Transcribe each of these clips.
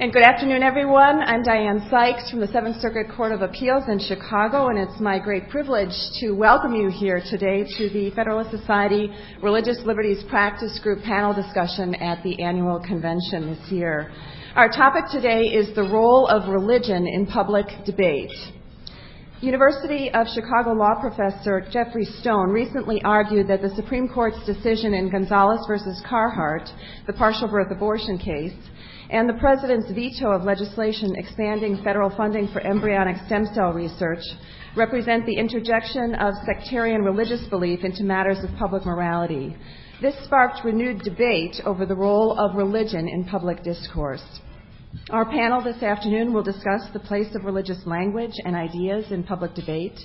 And good afternoon, everyone. I'm Diane Sykes from the Seventh Circuit Court of Appeals in Chicago, and it's my great privilege to welcome you here today to the Federalist Society Religious Liberties Practice Group panel discussion at the annual convention this year. Our topic today is the role of religion in public debate. University of Chicago law professor Jeffrey Stone recently argued that the Supreme Court's decision in Gonzales versus Carhart, the partial birth abortion case, and the President's veto of legislation expanding federal funding for embryonic stem cell research represent the interjection of sectarian religious belief into matters of public morality. This sparked renewed debate over the role of religion in public discourse. Our panel this afternoon will discuss the place of religious language and ideas in public debate,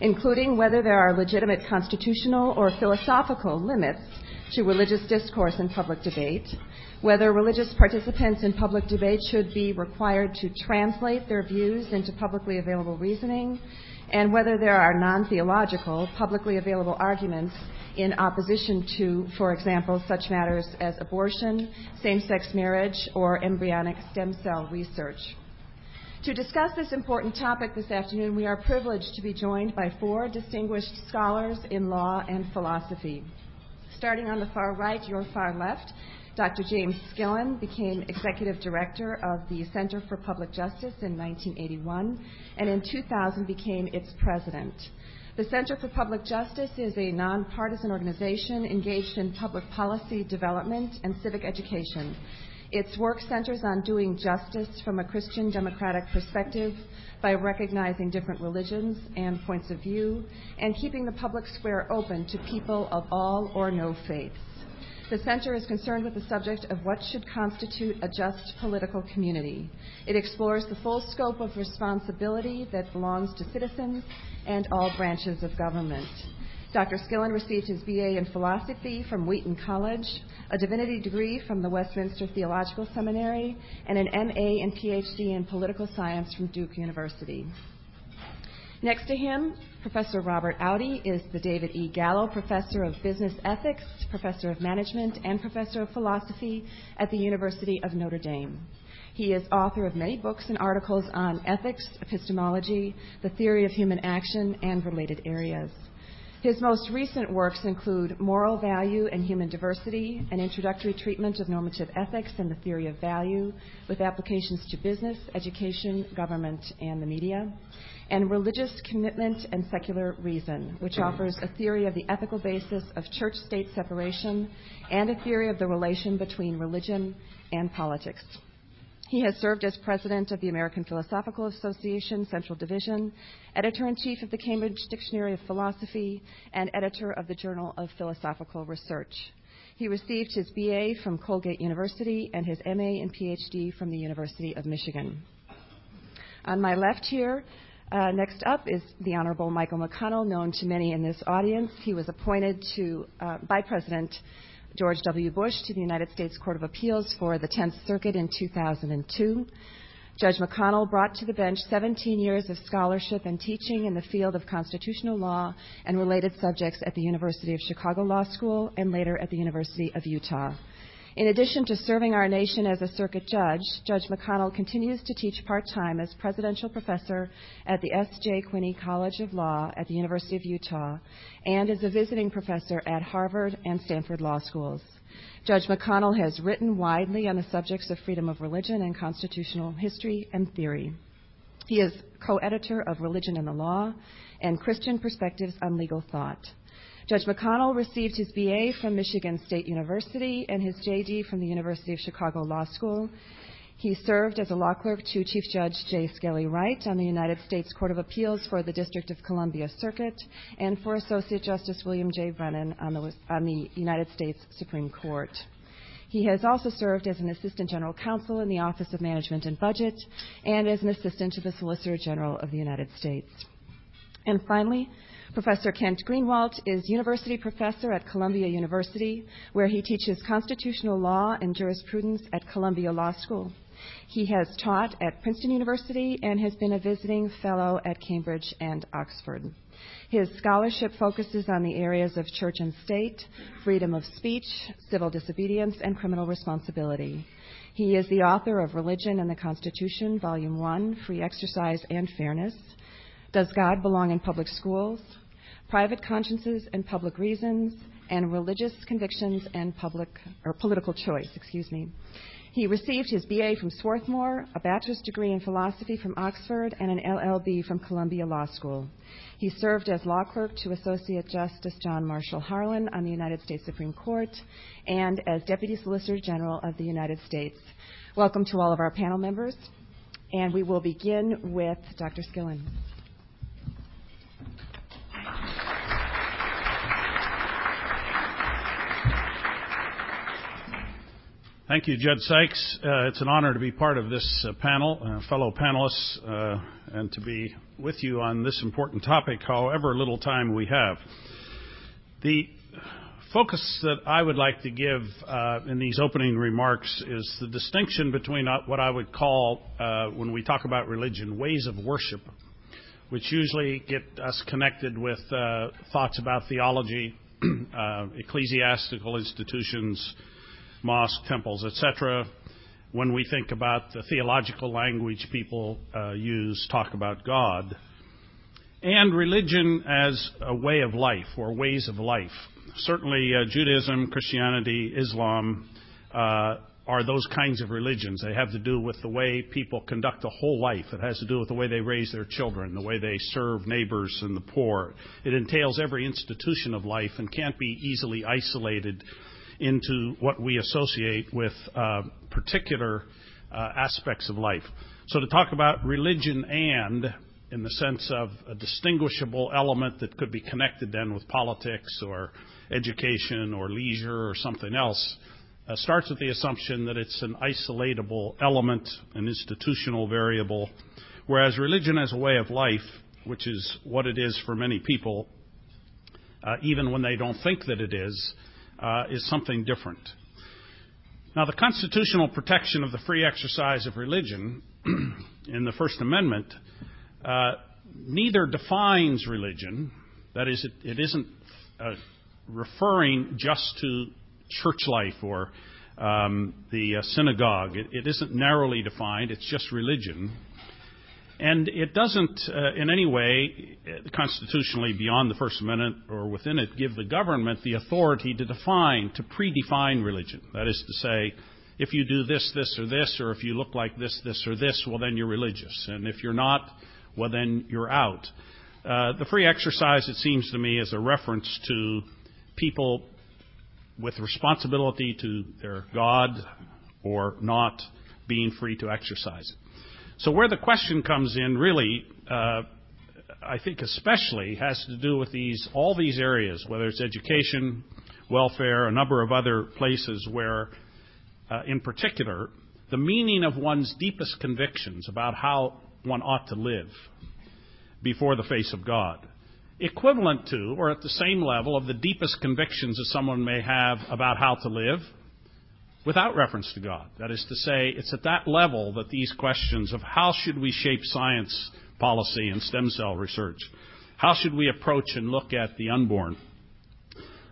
including whether there are legitimate constitutional or philosophical limits to religious discourse in public debate, whether religious participants in public debate should be required to translate their views into publicly available reasoning, and whether there are non theological, publicly available arguments in opposition to, for example, such matters as abortion, same sex marriage, or embryonic stem cell research. To discuss this important topic this afternoon, we are privileged to be joined by four distinguished scholars in law and philosophy. Starting on the far right, your far left, Dr. James Skillen became executive director of the Center for Public Justice in 1981 and in 2000 became its president. The Center for Public Justice is a nonpartisan organization engaged in public policy development and civic education. Its work centers on doing justice from a Christian democratic perspective by recognizing different religions and points of view and keeping the public square open to people of all or no faiths. The Center is concerned with the subject of what should constitute a just political community. It explores the full scope of responsibility that belongs to citizens and all branches of government. Dr. Skillen received his BA in philosophy from Wheaton College, a divinity degree from the Westminster Theological Seminary, and an MA and PhD in political science from Duke University. Next to him, Professor Robert Audi is the David E. Gallo Professor of Business Ethics, Professor of Management, and Professor of Philosophy at the University of Notre Dame. He is author of many books and articles on ethics, epistemology, the theory of human action, and related areas. His most recent works include Moral Value and Human Diversity, an introductory treatment of normative ethics and the theory of value, with applications to business, education, government, and the media, and Religious Commitment and Secular Reason, which offers a theory of the ethical basis of church state separation and a theory of the relation between religion and politics. He has served as president of the American Philosophical Association Central Division, editor in chief of the Cambridge Dictionary of Philosophy, and editor of the Journal of Philosophical Research. He received his BA from Colgate University and his MA and PhD from the University of Michigan. On my left here, next up is the Honorable Michael McConnell, known to many in this audience. He was appointed uh, by President George W. Bush to the United States Court of Appeals for the Tenth Circuit in 2002. Judge McConnell brought to the bench 17 years of scholarship and teaching in the field of constitutional law and related subjects at the University of Chicago Law School and later at the University of Utah. In addition to serving our nation as a circuit judge, Judge McConnell continues to teach part time as presidential professor at the S.J. Quinney College of Law at the University of Utah and is a visiting professor at Harvard and Stanford Law Schools. Judge McConnell has written widely on the subjects of freedom of religion and constitutional history and theory. He is co editor of Religion and the Law and Christian Perspectives on Legal Thought. Judge McConnell received his BA from Michigan State University and his JD from the University of Chicago Law School. He served as a law clerk to Chief Judge J. Skelly Wright on the United States Court of Appeals for the District of Columbia Circuit and for Associate Justice William J. Brennan on the, on the United States Supreme Court. He has also served as an Assistant General Counsel in the Office of Management and Budget and as an Assistant to the Solicitor General of the United States. And finally, Professor Kent Greenawalt is University Professor at Columbia University, where he teaches constitutional law and jurisprudence at Columbia Law School. He has taught at Princeton University and has been a visiting fellow at Cambridge and Oxford. His scholarship focuses on the areas of church and state, freedom of speech, civil disobedience, and criminal responsibility. He is the author of Religion and the Constitution, Volume 1, Free Exercise and Fairness, Does God Belong in Public Schools, Private Consciences and Public Reasons, and Religious Convictions and Public or Political Choice, excuse me. He received his BA from Swarthmore, a bachelor's degree in philosophy from Oxford, and an LLB from Columbia Law School. He served as law clerk to Associate Justice John Marshall Harlan on the United States Supreme Court and as Deputy Solicitor General of the United States. Welcome to all of our panel members. And we will begin with Dr. Skillen. Thank you, Judge Sykes. Uh, it's an honor to be part of this uh, panel, uh, fellow panelists, and to be with you on this important topic, however little time we have. The focus that I would like to give in these opening remarks is the distinction between what I would call, when we talk about religion, ways of worship, which usually get us connected with thoughts about theology, ecclesiastical institutions, mosque, temples, etc. When we think about the theological language people uh, use, talk about God, and religion as a way of life or ways of life. Certainly, uh, Judaism, Christianity, Islam uh, are those kinds of religions. They have to do with the way people conduct a whole life. It has to do with the way they raise their children, the way they serve neighbors and the poor. It entails every institution of life and can't be easily isolated into what we associate with uh, particular uh, aspects of life. So to talk about religion and in the sense of a distinguishable element that could be connected then with politics or education or leisure or something else uh, starts with the assumption that it's an isolatable element, an institutional variable, whereas religion as a way of life, which is what it is for many people, even when they don't think that it is, is something different. Now, the constitutional protection of the free exercise of religion in the First Amendment uh, neither defines religion, that is, it, it isn't uh, referring just to church life or um, the uh, synagogue. It, it isn't narrowly defined, it's just religion. And it doesn't uh, in any way, uh, constitutionally beyond the First Amendment or within it, give the government the authority to define, to predefine religion. That is to say, if you do this, this, or this, or if you look like this, this, or this, well, then you're religious. And if you're not, well, then you're out. Uh, the free exercise, it seems to me, is a reference to people with responsibility to their God or not being free to exercise it. So where the question comes in really, uh, I think especially has to do with these, all these areas, whether it's education, welfare, a number of other places where, uh, in particular, the meaning of one's deepest convictions about how one ought to live before the face of God, equivalent to or at the same level of the deepest convictions that someone may have about how to live without reference to God. That is to say, it's at that level that these questions of how should we shape science policy and stem cell research, how should we approach and look at the unborn,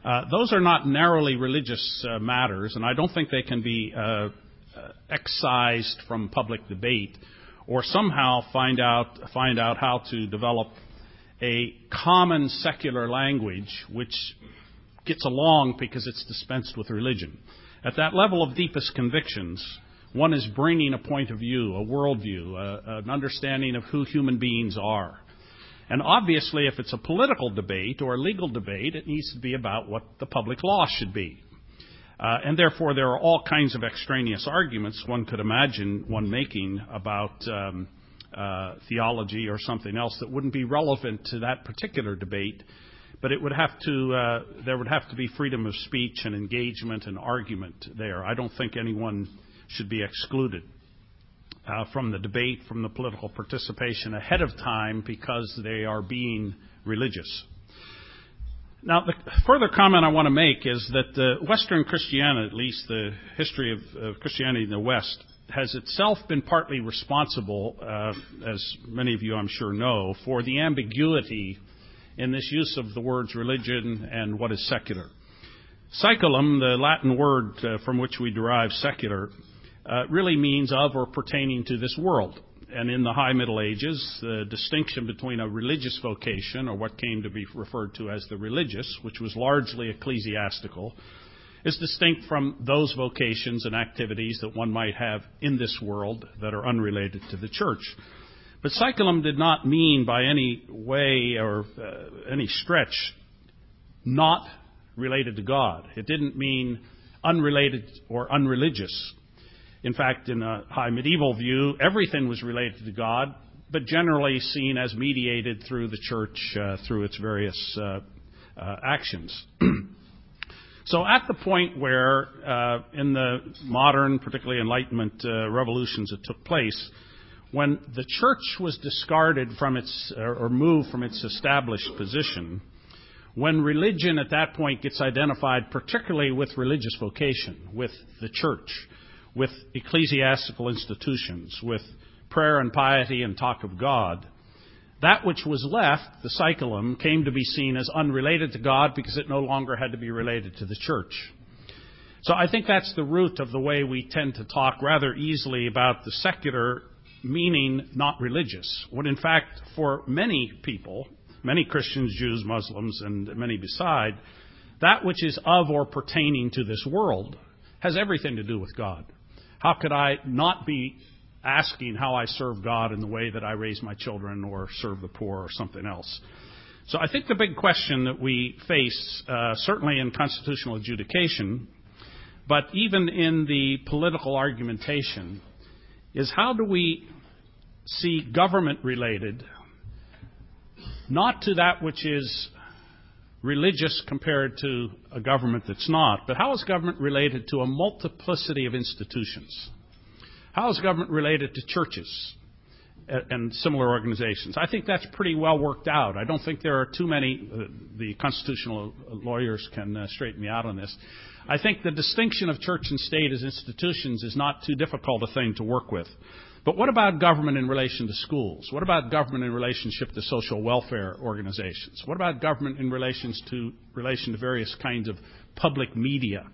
uh, those are not narrowly religious uh, matters, and I don't think they can be uh, uh excised from public debate or somehow find out, find out how to develop a common secular language which gets along because it's dispensed with religion. At that level of deepest convictions, one is bringing a point of view, a worldview, a, an understanding of who human beings are. And obviously, if it's a political debate or a legal debate, it needs to be about what the public law should be. Uh, and therefore, there are all kinds of extraneous arguments one could imagine one making about um, uh, theology or something else that wouldn't be relevant to that particular debate but it would have to, uh, there would have to be freedom of speech and engagement and argument there. I don't think anyone should be excluded. uh, from the debate, from the political participation ahead of time because they are being religious. Now, the further comment I want to make is that uh, Western Christianity, at least the history of, of, Christianity in the West, has itself been partly responsible, uh, as many of you I'm sure know, for the ambiguity in this use of the words religion and what is secular. Saeculum, the Latin word uh, from which we derive secular, uh, really means of or pertaining to this world and in the High Middle Ages, the distinction between a religious vocation, or what came to be referred to as the religious, which was largely ecclesiastical, is distinct from those vocations and activities that one might have in this world that are unrelated to the church. But Saeculum did not mean by any way or uh, any stretch not related to God. It didn't mean unrelated or unreligious. In fact, in a high medieval view, everything was related to God, but generally seen as mediated through the church uh, through its various uh, uh, actions. so, at the point where, uh, in the modern, particularly Enlightenment uh, revolutions that took place, when the church was discarded from its or moved from its established position, when religion at that point gets identified particularly with religious vocation, with the church, with ecclesiastical institutions, with prayer and piety and talk of God, that which was left, the saeculum, came to be seen as unrelated to God because it no longer had to be related to the church. So I think that's the root of the way we tend to talk rather easily about the secular meaning not religious, when in fact, for many people, many Christians, Jews, Muslims, and many beside, that which is of or pertaining to this world has everything to do with God. How could I not be asking how I serve God in the way that I raise my children or serve the poor or something else? So I think the big question that we face, uh, certainly in constitutional adjudication, but even in the political argumentation, is how do we see government related, not to that which is religious compared to a government that's not, but how is government related to a multiplicity of institutions? How is government related to churches and similar organizations? I think that's pretty well worked out. I don't think there are too many, uh, the constitutional lawyers can uh, straighten me out on this. I think the distinction of church and state as institutions is not too difficult a thing to work with. But what about government in relation to schools? What about government in relationship to social welfare organizations? What about government in relations to, relation to various kinds of public media?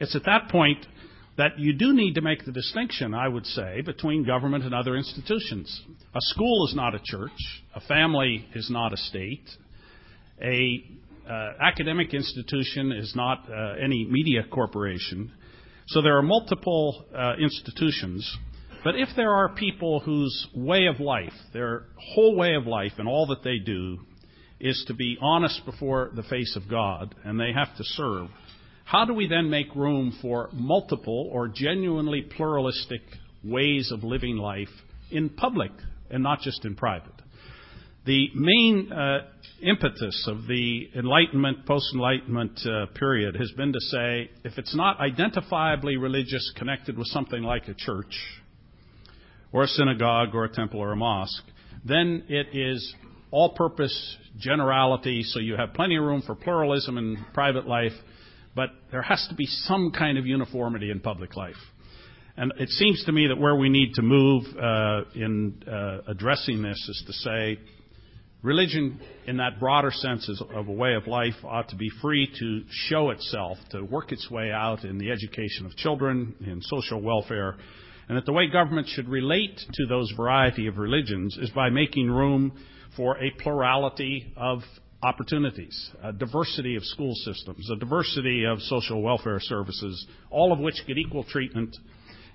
It's at that point that you do need to make the distinction, I would say, between government and other institutions. A school is not a church. A family is not a state. A uh, academic institution is not uh, any media corporation. So there are multiple uh, institutions but if there are people whose way of life, their whole way of life and all that they do is to be honest before the face of God and they have to serve, how do we then make room for multiple or genuinely pluralistic ways of living life in public and not just in private? The main uh, impetus of the Enlightenment, post Enlightenment uh, period has been to say if it's not identifiably religious connected with something like a church, or a synagogue or a temple or a mosque, then it is all purpose generality, so you have plenty of room for pluralism in private life, but there has to be some kind of uniformity in public life. And it seems to me that where we need to move uh, in uh, addressing this is to say religion, in that broader sense of a way of life, ought to be free to show itself, to work its way out in the education of children, in social welfare, and that the way government should relate to those variety of religions is by making room for a plurality of opportunities, a diversity of school systems, a diversity of social welfare services, all of which get equal treatment.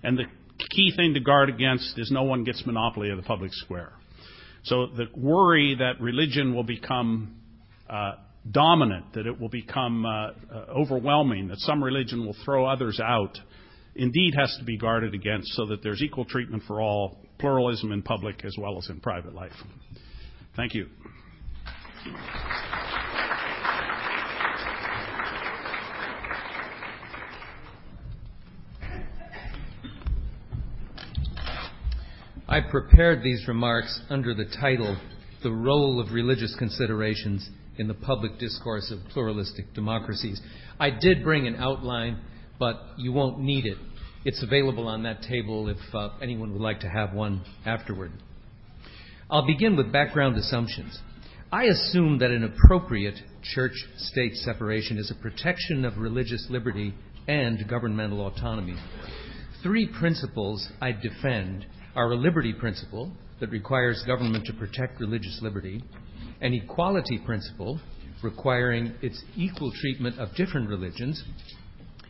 And the key thing to guard against is no one gets monopoly of the public square. So the worry that religion will become uh, dominant, that it will become uh, uh, overwhelming, that some religion will throw others out, indeed has to be guarded against so that there's equal treatment for all, pluralism in public as well as in private life. Thank you. I prepared these remarks under the title, The Role of Religious Considerations in the Public Discourse of Pluralistic Democracies. I did bring an outline, but you won't need it. It's available on that table if uh, anyone would like to have one afterward. I'll begin with background assumptions. I assume that an appropriate church state separation is a protection of religious liberty and governmental autonomy. Three principles I defend are a liberty principle that requires government to protect religious liberty, an equality principle requiring its equal treatment of different religions,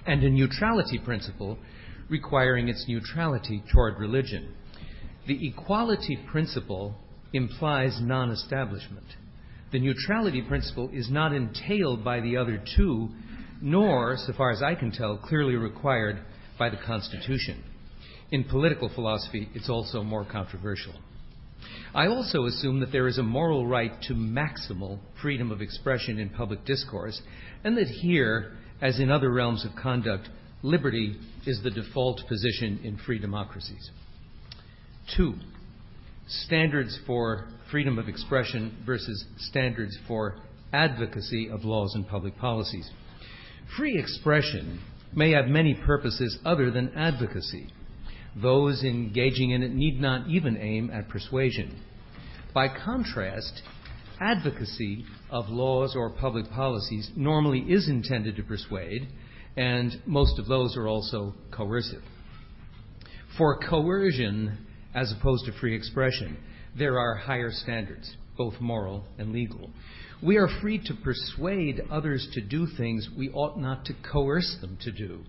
and a neutrality principle requiring its neutrality toward religion. The equality principle implies non establishment. The neutrality principle is not entailed by the other two, nor, so far as I can tell, clearly required by the Constitution. In political philosophy, it's also more controversial. I also assume that there is a moral right to maximal freedom of expression in public discourse, and that here, as in other realms of conduct, liberty is the default position in free democracies. Two, standards for freedom of expression versus standards for advocacy of laws and public policies. Free expression may have many purposes other than advocacy. Those engaging in it need not even aim at persuasion. By contrast, advocacy of laws or public policies normally is intended to persuade, and most of those are also coercive. For coercion, as opposed to free expression, there are higher standards, both moral and legal. We are free to persuade others to do things we ought not to coerce them to do.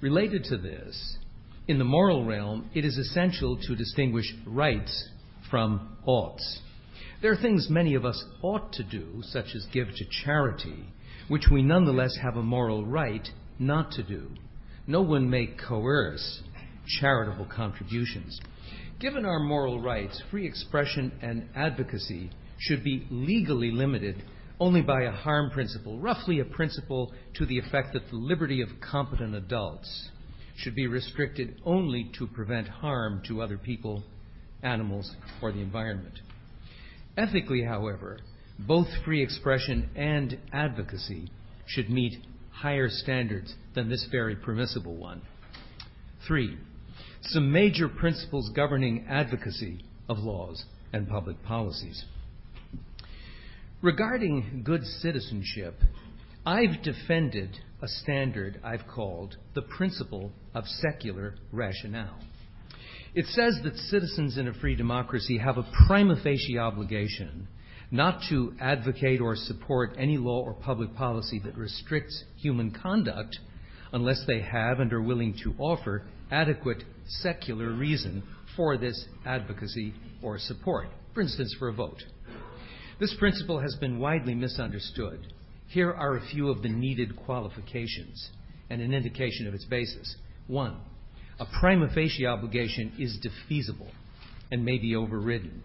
Related to this, in the moral realm, it is essential to distinguish rights from oughts. There are things many of us ought to do, such as give to charity, which we nonetheless have a moral right not to do. No one may coerce charitable contributions. Given our moral rights, free expression and advocacy should be legally limited only by a harm principle, roughly a principle to the effect that the liberty of competent adults should be restricted only to prevent harm to other people, animals, or the environment. Ethically, however, both free expression and advocacy should meet higher standards than this very permissible one. Three, some major principles governing advocacy of laws and public policies. Regarding good citizenship, I've defended a standard I've called the principle of secular rationale. It says that citizens in a free democracy have a prima facie obligation not to advocate or support any law or public policy that restricts human conduct unless they have and are willing to offer adequate secular reason for this advocacy or support, for instance, for a vote. This principle has been widely misunderstood. Here are a few of the needed qualifications and an indication of its basis. One, a prima facie obligation is defeasible and may be overridden.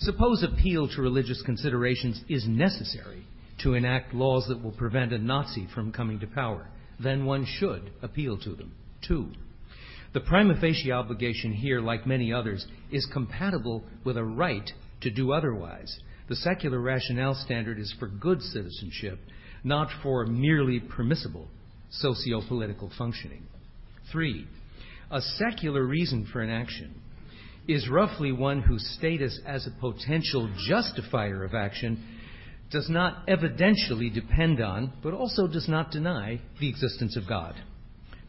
Suppose appeal to religious considerations is necessary to enact laws that will prevent a Nazi from coming to power, then one should appeal to them. Two, the prima facie obligation here, like many others, is compatible with a right to do otherwise. The secular rationale standard is for good citizenship, not for merely permissible socio political functioning. Three, a secular reason for an action is roughly one whose status as a potential justifier of action does not evidentially depend on, but also does not deny, the existence of God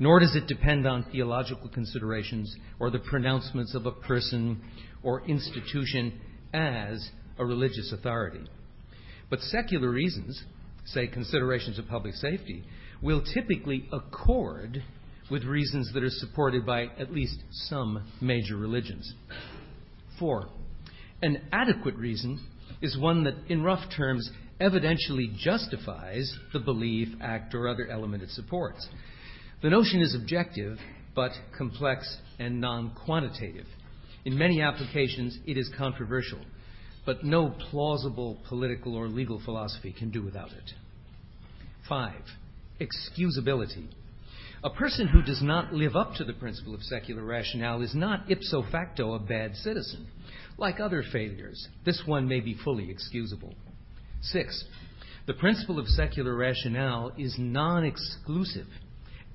nor does it depend on theological considerations or the pronouncements of a person or institution as a religious authority. But secular reasons, say considerations of public safety, will typically accord with reasons that are supported by at least some major religions. Four, an adequate reason is one that, in rough terms, evidentially justifies the belief, act, or other element it supports. The notion is objective, but complex and non quantitative. In many applications, it is controversial, but no plausible political or legal philosophy can do without it. Five, excusability. A person who does not live up to the principle of secular rationale is not ipso facto a bad citizen. Like other failures, this one may be fully excusable. Six, the principle of secular rationale is non exclusive.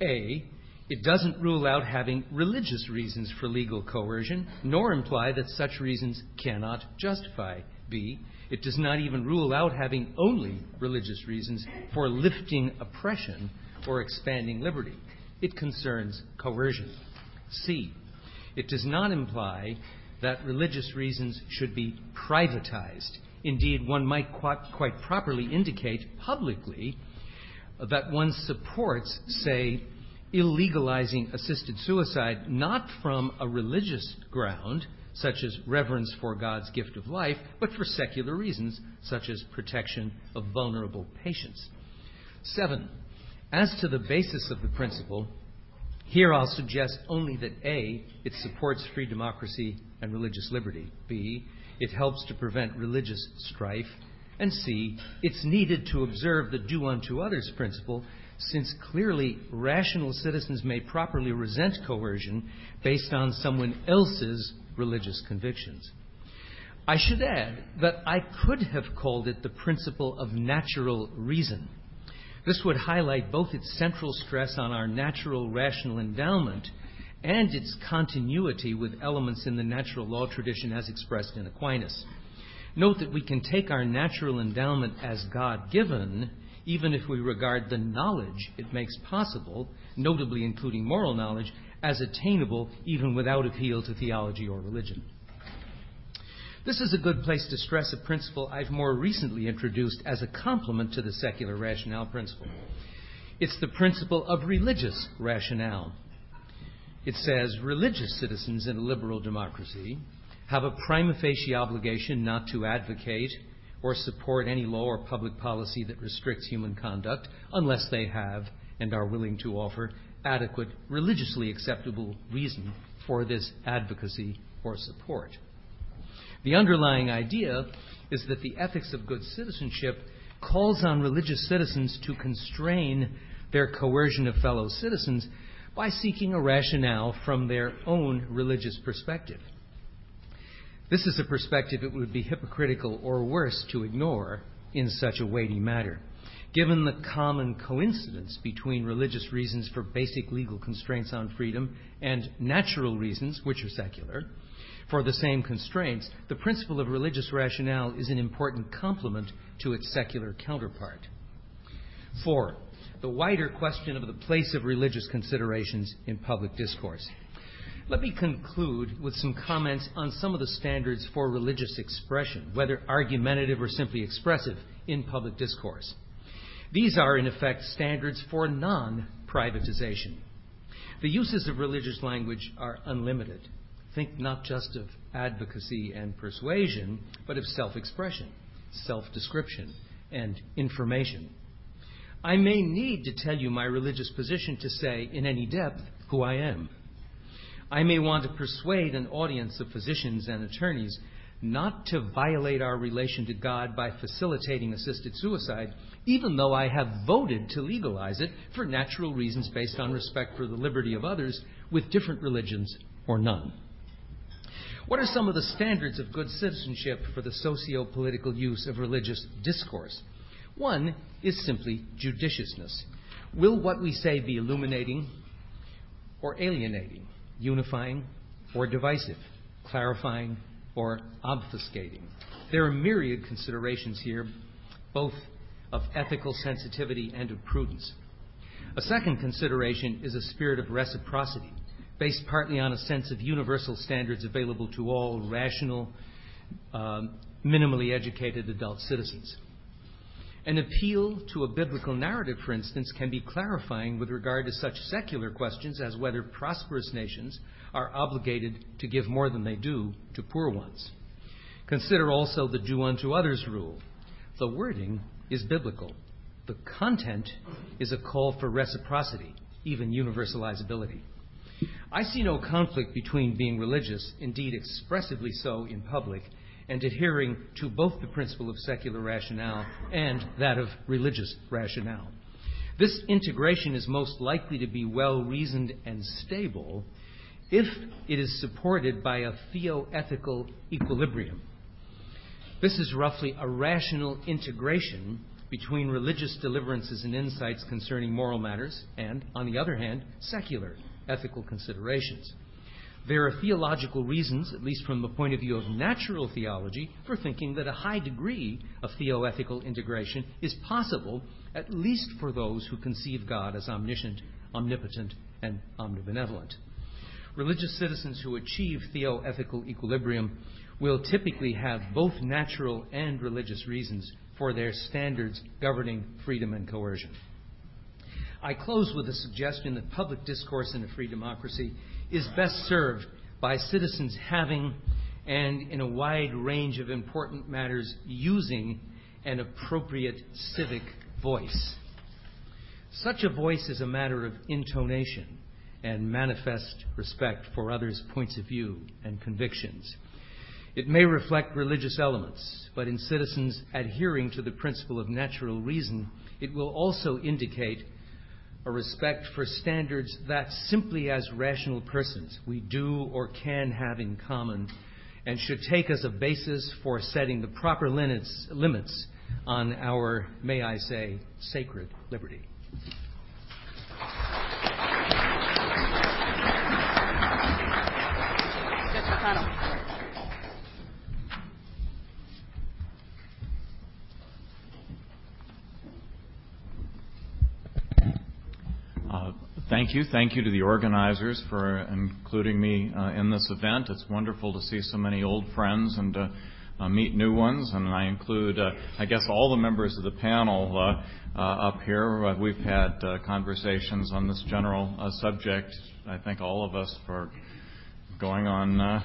A, it doesn't rule out having religious reasons for legal coercion, nor imply that such reasons cannot justify. B, it does not even rule out having only religious reasons for lifting oppression or expanding liberty. It concerns coercion. C, it does not imply that religious reasons should be privatized. Indeed, one might quite, quite properly indicate publicly that one supports, say, illegalizing assisted suicide not from a religious ground, such as reverence for God's gift of life, but for secular reasons, such as protection of vulnerable patients. Seven, as to the basis of the principle, here I'll suggest only that A, it supports free democracy and religious liberty, B, it helps to prevent religious strife, and C, it's needed to observe the do unto others principle since clearly rational citizens may properly resent coercion based on someone else's religious convictions. I should add that I could have called it the principle of natural reason. This would highlight both its central stress on our natural rational endowment and its continuity with elements in the natural law tradition as expressed in Aquinas. Note that we can take our natural endowment as God given even if we regard the knowledge it makes possible, notably including moral knowledge, as attainable even without appeal to theology or religion. This is a good place to stress a principle I've more recently introduced as a complement to the secular rationale principle. It's the principle of religious rationale. It says religious citizens in a liberal democracy have a prima facie obligation not to advocate or support any law or public policy that restricts human conduct unless they have and are willing to offer adequate, religiously acceptable reason for this advocacy or support. The underlying idea is that the ethics of good citizenship calls on religious citizens to constrain their coercion of fellow citizens by seeking a rationale from their own religious perspective. This is a perspective it would be hypocritical or worse to ignore in such a weighty matter. Given the common coincidence between religious reasons for basic legal constraints on freedom and natural reasons, which are secular, for the same constraints, the principle of religious rationale is an important complement to its secular counterpart. Four, the wider question of the place of religious considerations in public discourse. Let me conclude with some comments on some of the standards for religious expression, whether argumentative or simply expressive, in public discourse. These are, in effect, standards for non privatization. The uses of religious language are unlimited. Think not just of advocacy and persuasion, but of self expression, self description, and information. I may need to tell you my religious position to say, in any depth, who I am. I may want to persuade an audience of physicians and attorneys not to violate our relation to God by facilitating assisted suicide, even though I have voted to legalize it for natural reasons based on respect for the liberty of others with different religions or none. What are some of the standards of good citizenship for the socio political use of religious discourse? One is simply judiciousness. Will what we say be illuminating or alienating? unifying or divisive, clarifying or obfuscating. There are myriad considerations here, both of ethical sensitivity and of prudence. A second consideration is a spirit of reciprocity, based partly on a sense of universal standards available to all rational, uh, minimally educated adult citizens. An appeal to a biblical narrative, for instance, can be clarifying with regard to such secular questions as whether prosperous nations are obligated to give more than they do to poor ones. Consider also the do unto others rule. The wording is biblical. The content is a call for reciprocity, even universalizability. I see no conflict between being religious, indeed expressively so in public, and adhering to both the principle of secular rationale and that of religious rationale. This integration is most likely to be well reasoned and stable if it is supported by a theoethical equilibrium. This is roughly a rational integration between religious deliverances and insights concerning moral matters and, on the other hand, secular ethical considerations. There are theological reasons, at least from the point of view of natural theology, for thinking that a high degree of theoethical integration is possible, at least for those who conceive God as omniscient, omnipotent, and omnibenevolent. Religious citizens who achieve theoethical equilibrium will typically have both natural and religious reasons for their standards governing freedom and coercion. I close with a suggestion that public discourse in a free democracy is best served by citizens having and in a wide range of important matters using an appropriate civic voice. Such a voice is a matter of intonation and manifest respect for others' points of view and convictions. It may reflect religious elements, but in citizens adhering to the principle of natural reason, it will also indicate a respect for standards that simply as rational persons we do or can have in common and should take as a basis for setting the proper limits, limits on our, may I say, sacred liberty. Thank you. Thank you to the organizers for including me uh, in this event. It's wonderful to see so many old friends and uh, uh, meet new ones. And I include, uh, I guess, all the members of the panel uh, uh, up here. we've had conversations on this general subject, I think all of us, for going on a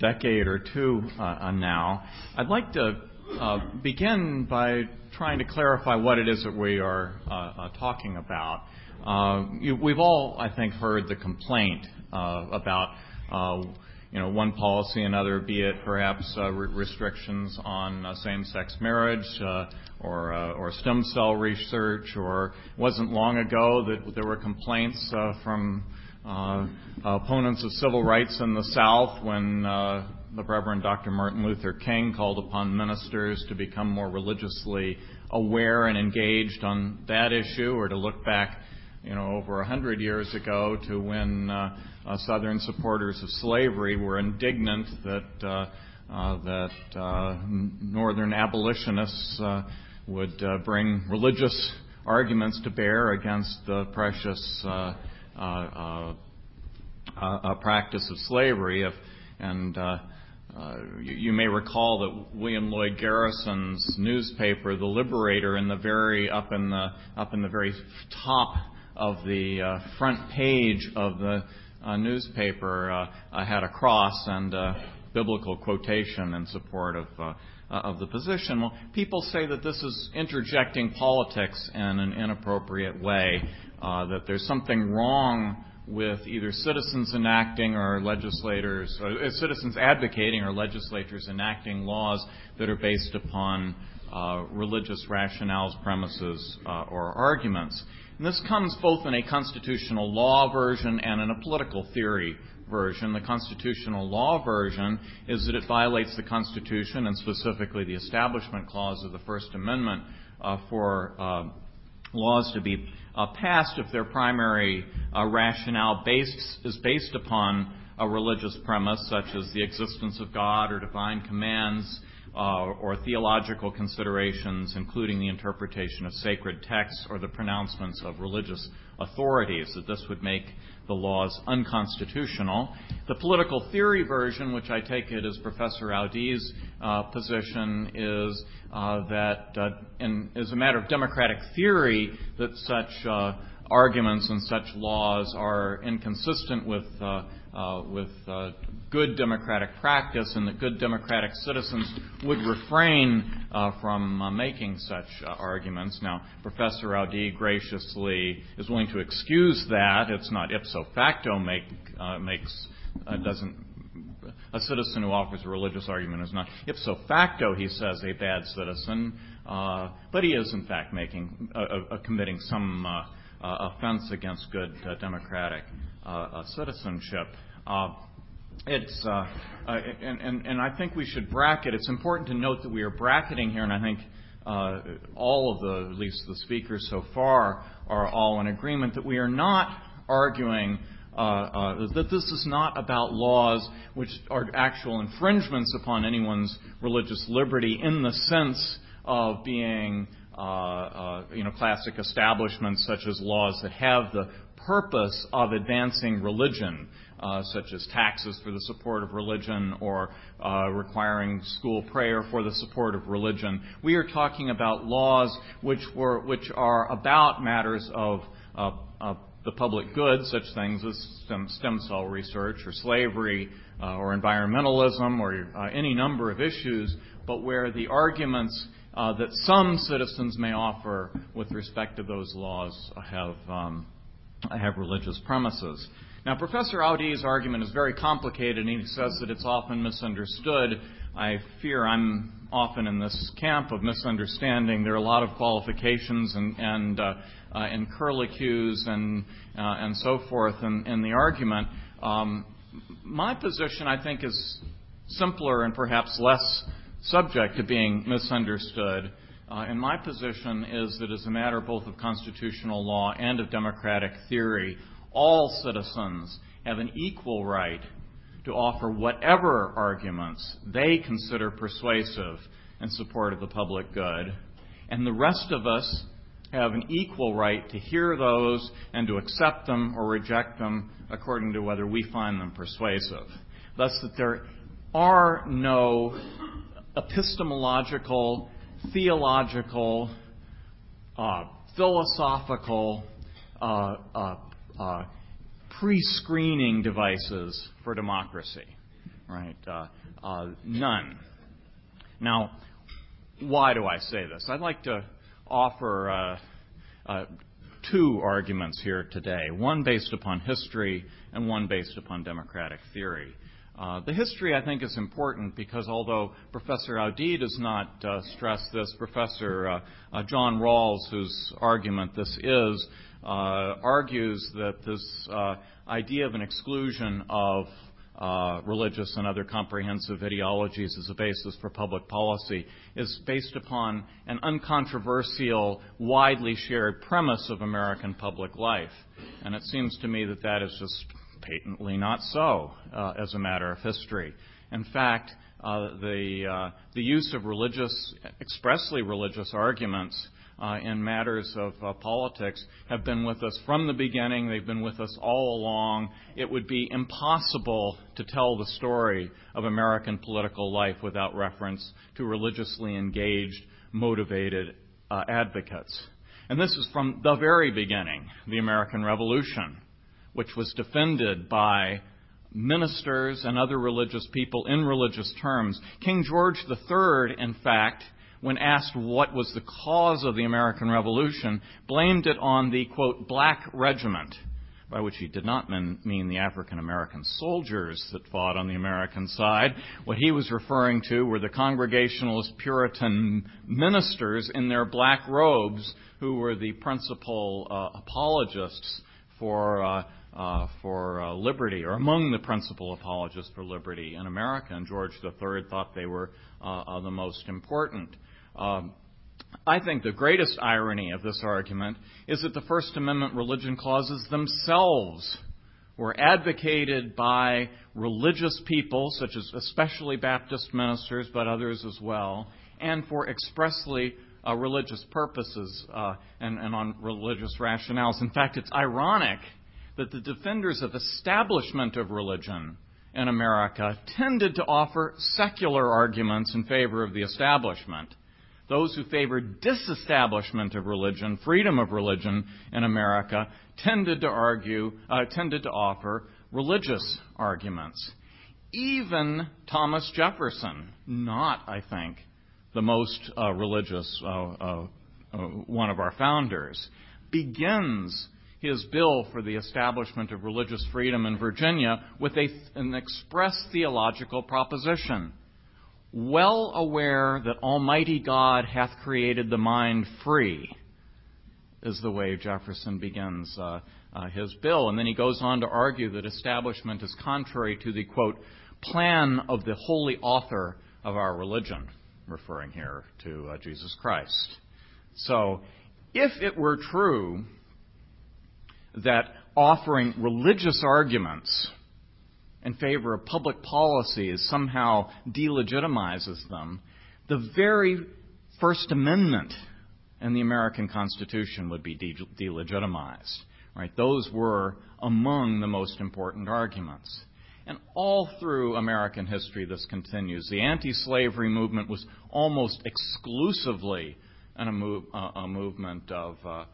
decade or two now. I'd like to begin by trying to clarify what it is that we are talking about. Uh, we've all, I think, heard the complaint uh, about uh, you know, one policy another, be it perhaps uh, restrictions on uh, same-sex marriage uh, or stem cell research, or it wasn't long ago that there were complaints from opponents of civil rights in the South when the Reverend Dr. Martin Luther King called upon ministers to become more religiously aware and engaged on that issue, or to look back you know, over a hundred years ago to when uh, uh, Southern supporters of slavery were indignant that uh, uh, that uh, Northern abolitionists would bring religious arguments to bear against the precious practice of slavery. If, and uh, you, you may recall that William Lloyd Garrison's newspaper, The Liberator, in the very up in the up in the very top of the uh, front page of the uh, newspaper uh, had a cross and a biblical quotation in support of uh, of the position. Well, people say that this is interjecting politics in an inappropriate way, uh, that there's something wrong with either citizens enacting or legislators, or uh, citizens advocating or legislators enacting laws that are based upon religious rationales, premises, or arguments. And this comes both in a constitutional law version and in a political theory version. The constitutional law version is that it violates the Constitution and specifically the Establishment Clause of the First Amendment uh, for uh, laws to be uh, passed if their primary uh, rationale based, is based upon a religious premise such as the existence of God or divine commands or theological considerations, including the interpretation of sacred texts or the pronouncements of religious authorities, that this would make the laws unconstitutional. The political theory version, which I take it is Professor Audi's uh, position, is uh, that, uh, in, as a matter of democratic theory, that such uh, arguments and such laws are inconsistent with uh, uh, with uh, good democratic practice and that good democratic citizens would refrain uh, from uh, making such uh, arguments. Now, Professor Audi graciously is willing to excuse that. It's not ipso facto make, makes doesn't a citizen who offers a religious argument is not, ipso facto, he says, a bad citizen, uh, but he is in fact making, uh, uh, committing some uh, uh, offense against good uh, democratic citizenship. It's and, and I think we should bracket. It's important to note that we are bracketing here, and I think all of the, at least the speakers so far, are all in agreement that we are not arguing uh, uh, that this is not about laws which are actual infringements upon anyone's religious liberty in the sense of being, uh, you know, classic establishments such as laws that have the purpose of advancing religion, such as taxes for the support of religion or requiring school prayer for the support of religion. We are talking about laws which were which are about matters of the public good, such things as stem cell research or slavery uh, or environmentalism or uh, any number of issues, but where the arguments uh, that some citizens may offer with respect to those laws have, um, have religious premises. Now, Professor Audi's argument is very complicated, and he says that it's often misunderstood. I fear I'm often in this camp of misunderstanding. There are a lot of qualifications and, and uh, uh, and curlicues and uh, and so forth in, in the argument. Um, my position, I think, is simpler and perhaps less subject to being misunderstood. Uh, and my position is that as a matter both of constitutional law and of democratic theory, all citizens have an equal right to offer whatever arguments they consider persuasive in support of the public good. And the rest of us have an equal right to hear those and to accept them or reject them according to whether we find them persuasive. Thus, that there are no epistemological, theological, uh, philosophical, uh, uh, uh pre-screening devices for democracy. Right? Uh, uh, none. Now, why do I say this? I'd like to offer two arguments here today one based upon history and one based upon democratic theory. Uh, the history, I think, is important because although Professor Audi does not uh, stress this, Professor uh, uh John Rawls, whose argument this is, uh, argues that this idea of an exclusion of religious and other comprehensive ideologies as a basis for public policy is based upon an uncontroversial, widely shared premise of American public life. And it seems to me that that is just patently not so uh, as a matter of history. In fact, uh, the, uh, the use of religious, expressly religious arguments in matters of politics have been with us from the beginning. They've been with us all along. It would be impossible to tell the story of American political life without reference to religiously engaged, motivated advocates. And this is from the very beginning, the American Revolution, which was defended by ministers and other religious people in religious terms. King George III, in fact, when asked what was the cause of the American Revolution, blamed it on the, quote, black regiment, by which he did not mean the African American soldiers that fought on the American side. What he was referring to were the Congregationalist Puritan ministers in their black robes who were the principal uh, apologists for. Uh, uh, for uh, liberty, or among the principal apologists for liberty in America, and George III thought they were uh, uh the most important. Um, I think the greatest irony of this argument is that the First Amendment religion clauses themselves were advocated by religious people, such as especially Baptist ministers, but others as well, and for expressly uh, religious purposes uh, and, and on religious rationales. In fact, it's ironic that the defenders of establishment of religion in America tended to offer secular arguments in favor of the establishment those who favored disestablishment of religion, freedom of religion in America, tended to argue, uh, tended to offer religious arguments. Even Thomas Jefferson, not, I think, the most uh, religious uh, uh, uh one of our founders, begins his bill for the establishment of religious freedom in Virginia with a, an express theological proposition. Well aware that Almighty God hath created the mind free, is the way Jefferson begins uh, uh, his bill. And then he goes on to argue that establishment is contrary to the, quote, plan of the holy author of our religion, referring here to uh, Jesus Christ. So, if it were true that offering religious arguments in favor of public policies somehow delegitimizes them, the very First Amendment in the American Constitution would be de- delegitimized. Right? Those were among the most important arguments. And all through American history, this continues. The anti slavery movement was almost exclusively a, move, a movement of, uh,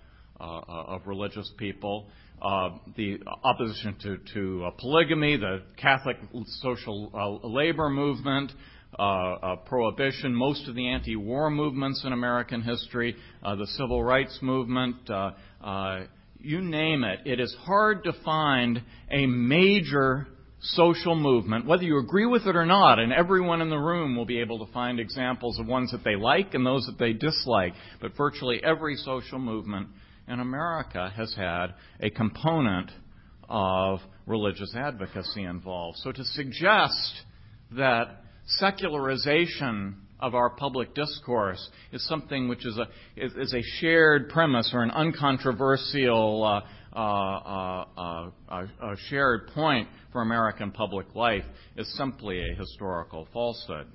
Uh, uh, of religious people. Uh, the opposition to, to uh, polygamy, the Catholic social uh, labor movement, uh, prohibition, most of the anti war movements in American history, the civil rights movement you name it, it is hard to find a major social movement, whether you agree with it or not, and everyone in the room will be able to find examples of ones that they like and those that they dislike. But virtually every social movement in America has had a component of religious advocacy involved. So to suggest that secularization of our public discourse is something which is a, is, is a shared premise or an uncontroversial uh, uh, uh, uh, shared point for American public life is simply a historical falsehood.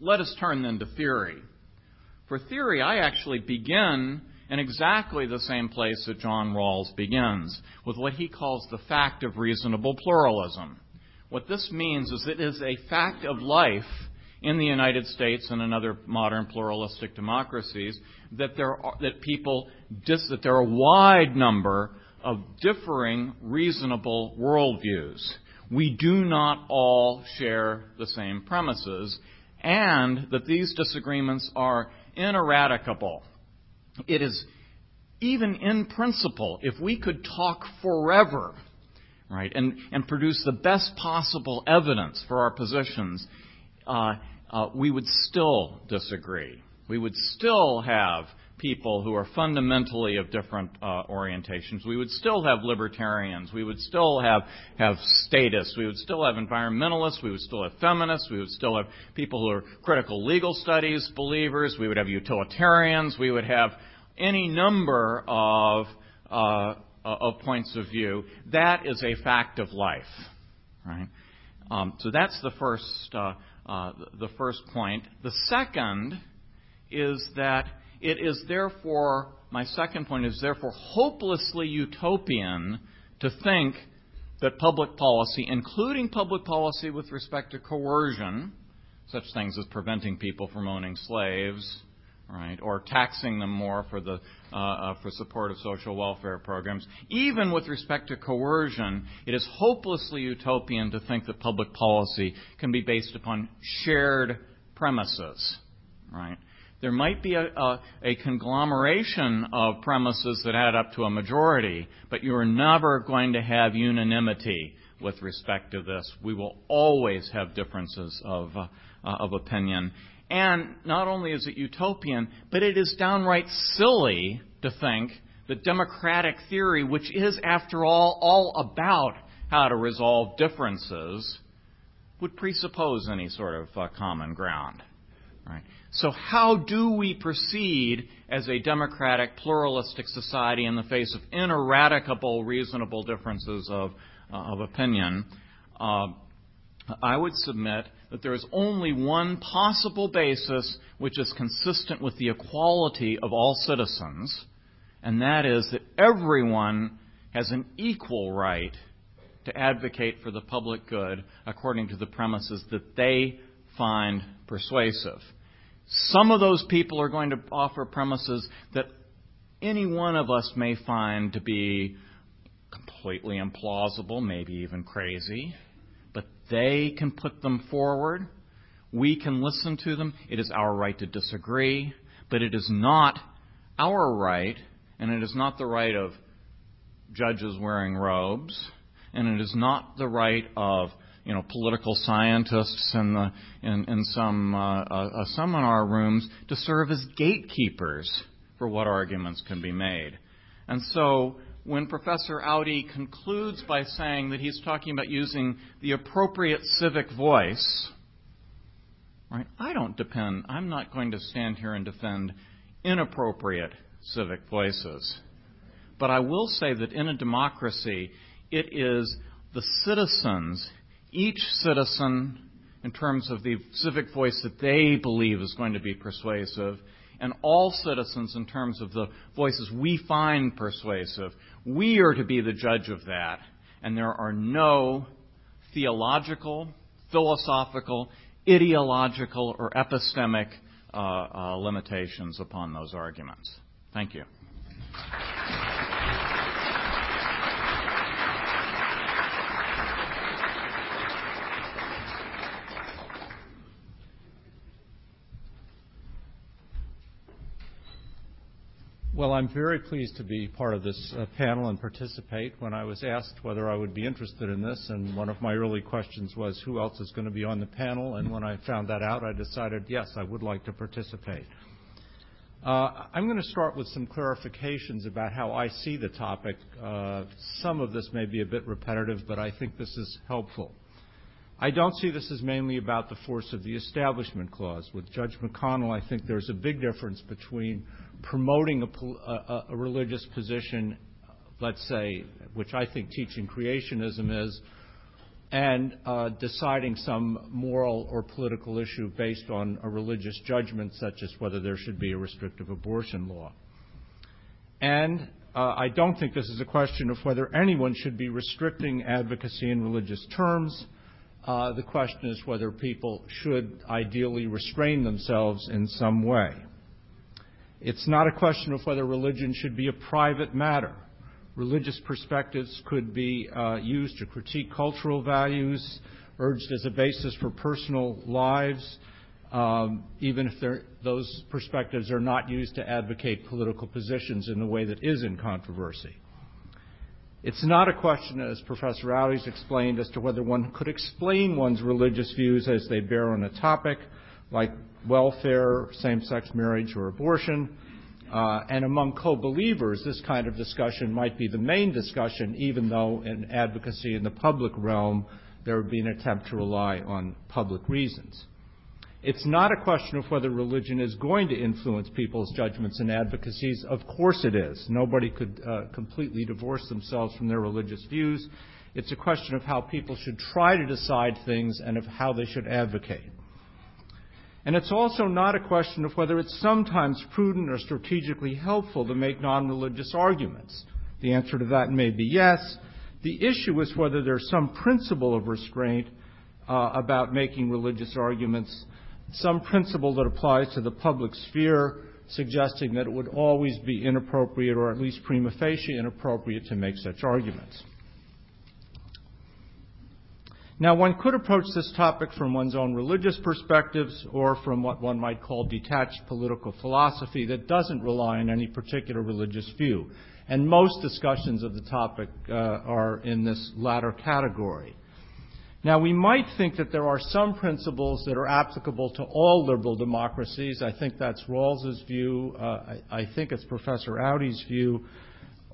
Let us turn then to theory. For theory, I actually begin in exactly the same place that John Rawls begins, with what he calls the fact of reasonable pluralism. What this means is it is a fact of life in the United States and in other modern pluralistic democracies that there are, that people dis, that there are a wide number of differing reasonable worldviews. We do not all share the same premises, and that these disagreements are ineradicable. It is even in principle, if we could talk forever, right, and, and produce the best possible evidence for our positions, uh, uh, we would still disagree. We would still have people who are fundamentally of different uh, orientations. We would still have libertarians. We would still have, have statists. We would still have environmentalists. We would still have feminists. We would still have people who are critical legal studies believers. We would have utilitarians. We would have any number of, uh, of points of view. That is a fact of life. Right? Um, so that's the first uh, uh, the first point. The second is that it is therefore, my second point is therefore hopelessly utopian to think that public policy, including public policy with respect to coercion, such things as preventing people from owning slaves, right, or taxing them more for the uh, uh, for support of social welfare programs. Even with respect to coercion, it is hopelessly utopian to think that public policy can be based upon shared premises, right? There might be a, a, a, conglomeration of premises that add up to a majority, but you are never going to have unanimity with respect to this. We will always have differences of, uh, of opinion. And not only is it utopian, but it is downright silly to think that democratic theory, which is, after all, all about how to resolve differences, would presuppose any sort of uh, common ground. Right? So, how do we proceed as a democratic, pluralistic society in the face of ineradicable, reasonable differences of, uh, of opinion? Uh, I would submit that there is only one possible basis which is consistent with the equality of all citizens, and that is that everyone has an equal right to advocate for the public good according to the premises that they find persuasive. Some of those people are going to offer premises that any one of us may find to be completely implausible, maybe even crazy. They can put them forward. We can listen to them. It is our right to disagree, but it is not our right, and it is not the right of judges wearing robes, and it is not the right of you know political scientists in the in, in some uh, uh, seminar rooms to serve as gatekeepers for what arguments can be made. And so when Professor Audi concludes by saying that he's talking about using the appropriate civic voice, right? I don't depend, I'm not going to stand here and defend inappropriate civic voices. But I will say that in a democracy, it is the citizens, each citizen, in terms of the civic voice that they believe is going to be persuasive, and all citizens in terms of the voices we find persuasive. We are to be the judge of that. And there are no theological, philosophical, ideological, or epistemic uh, uh, limitations upon those arguments. Thank you. Well, I'm very pleased to be part of this uh, panel and participate. When I was asked whether I would be interested in this, and one of my early questions was who else is going to be on the panel, and when I found that out, I decided yes, I would like to participate. Uh, I'm going to start with some clarifications about how I see the topic. Uh, some of this may be a bit repetitive, but I think this is helpful. I don't see this as mainly about the force of the Establishment Clause. With Judge McConnell, I think there's a big difference between promoting a, a, religious position, let's say, which I think teaching creationism is, and uh, deciding some moral or political issue based on a religious judgment, such as whether there should be a restrictive abortion law. And uh, I don't think this is a question of whether anyone should be restricting advocacy in religious terms. Uh, the question is whether people should ideally restrain themselves in some way. It's not a question of whether religion should be a private matter. Religious perspectives could be uh, used to critique cultural values, urged as a basis for personal lives, um, even if those perspectives are not used to advocate political positions in the way that is in controversy. It's not a question, as Professor Audi explained, as to whether one could explain one's religious views as they bear on a topic like welfare, same-sex marriage, or abortion. Uh, and among co-believers, this kind of discussion might be the main discussion, even though in advocacy in the public realm, there would be an attempt to rely on public reasons. It's not a question of whether religion is going to influence people's judgments and advocacies. Of course it is. Nobody could uh, completely divorce themselves from their religious views. It's a question of how people should try to decide things and of how they should advocate. And it's also not a question of whether it's sometimes prudent or strategically helpful to make non-religious arguments. The answer to that may be yes. The issue is whether there's some principle of restraint uh, about making religious arguments some principle that applies to the public sphere, suggesting that it would always be inappropriate or at least prima facie inappropriate to make such arguments. Now, one could approach this topic from one's own religious perspectives or from what one might call detached political philosophy that doesn't rely on any particular religious view. And most discussions of the topic uh, are in this latter category. Now, we might think that there are some principles that are applicable to all liberal democracies. I think that's Rawls's view. Uh, I, I think it's Professor Audi's view.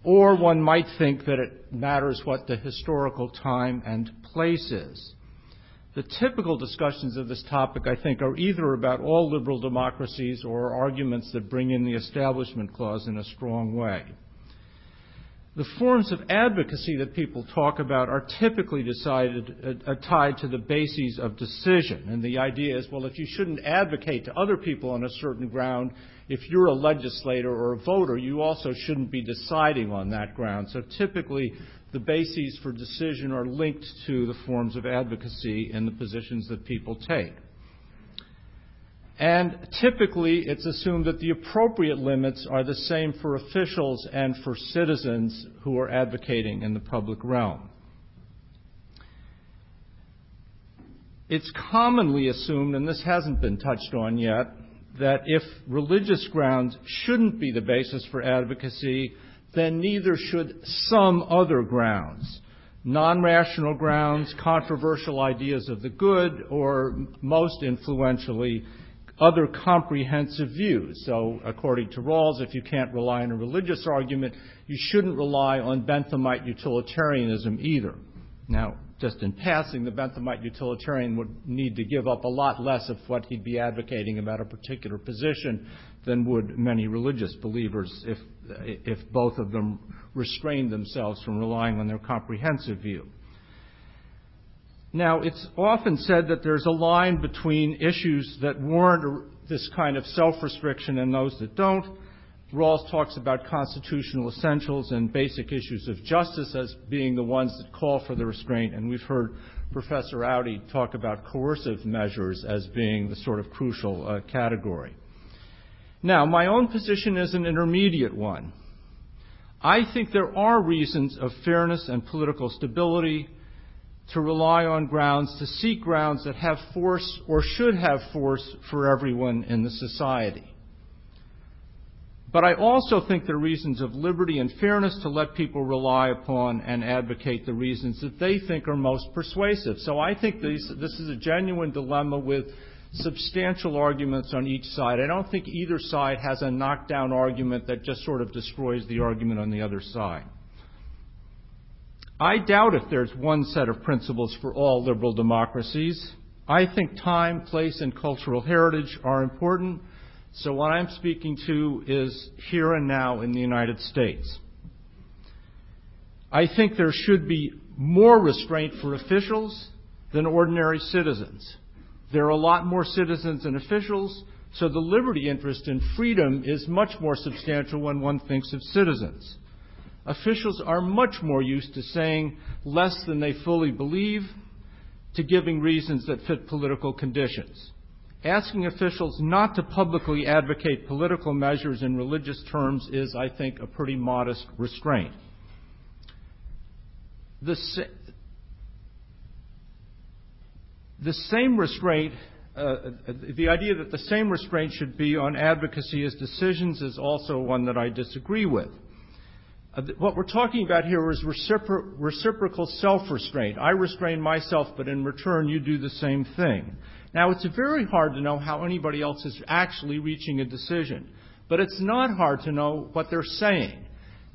Or one might think that it matters what the historical time and place is. The typical discussions of this topic, I think, are either about all liberal democracies or arguments that bring in the Establishment Clause in a strong way. The forms of advocacy that people talk about are typically decided, uh, uh, tied to the bases of decision. And the idea is, well, if you shouldn't advocate to other people on a certain ground, if you're a legislator or a voter, you also shouldn't be deciding on that ground. So typically, the bases for decision are linked to the forms of advocacy and the positions that people take. And typically, it's assumed that the appropriate limits are the same for officials and for citizens who are advocating in the public realm. It's commonly assumed, and this hasn't been touched on yet, that if religious grounds shouldn't be the basis for advocacy, then neither should some other grounds. Non rational grounds, controversial ideas of the good, or most influentially, other comprehensive views. So, according to Rawls, if you can't rely on a religious argument, you shouldn't rely on Benthamite utilitarianism either. Now, just in passing, the Benthamite utilitarian would need to give up a lot less of what he'd be advocating about a particular position than would many religious believers if, if both of them restrained themselves from relying on their comprehensive view. Now, it's often said that there's a line between issues that warrant this kind of self restriction and those that don't. Rawls talks about constitutional essentials and basic issues of justice as being the ones that call for the restraint, and we've heard Professor Audi talk about coercive measures as being the sort of crucial uh, category. Now, my own position is an intermediate one. I think there are reasons of fairness and political stability to rely on grounds, to seek grounds that have force or should have force for everyone in the society. But I also think there are reasons of liberty and fairness to let people rely upon and advocate the reasons that they think are most persuasive. So I think this, this is a genuine dilemma with substantial arguments on each side. I don't think either side has a knockdown argument that just sort of destroys the argument on the other side. I doubt if there's one set of principles for all liberal democracies. I think time, place, and cultural heritage are important. So what I'm speaking to is here and now in the United States. I think there should be more restraint for officials than ordinary citizens. There are a lot more citizens than officials, so the liberty interest in freedom is much more substantial when one thinks of citizens. Officials are much more used to saying less than they fully believe, to giving reasons that fit political conditions asking officials not to publicly advocate political measures in religious terms is, I think, a pretty modest restraint. The, sa- the same restraint, uh, the idea that the same restraint should be on advocacy as decisions is also one that I disagree with. Uh, what we're talking about here is recipro- reciprocal self restraint. I restrain myself, but in return, you do the same thing. Now, it's very hard to know how anybody else is actually reaching a decision, but it's not hard to know what they're saying.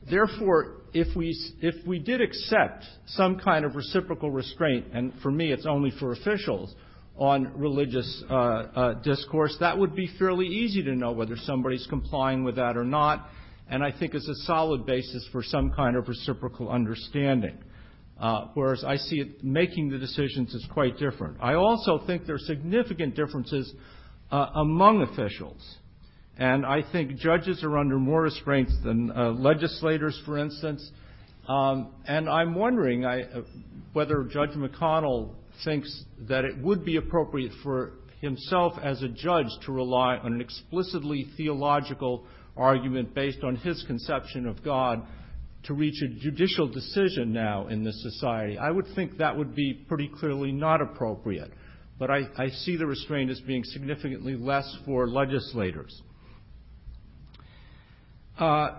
Therefore, if we, if we did accept some kind of reciprocal restraint, and for me it's only for officials, on religious uh, uh, discourse, that would be fairly easy to know whether somebody's complying with that or not, and I think is a solid basis for some kind of reciprocal understanding. Uh, whereas I see it making the decisions is quite different. I also think there are significant differences uh, among officials. And I think judges are under more restraints than uh, legislators, for instance. Um, and I'm wondering whether Judge McConnell thinks that it would be appropriate for himself as a judge to rely on an explicitly theological argument based on his conception of God to reach a judicial decision now in this society. I would think that would be pretty clearly not appropriate. But I, see the restraint as being significantly less for legislators. Uh,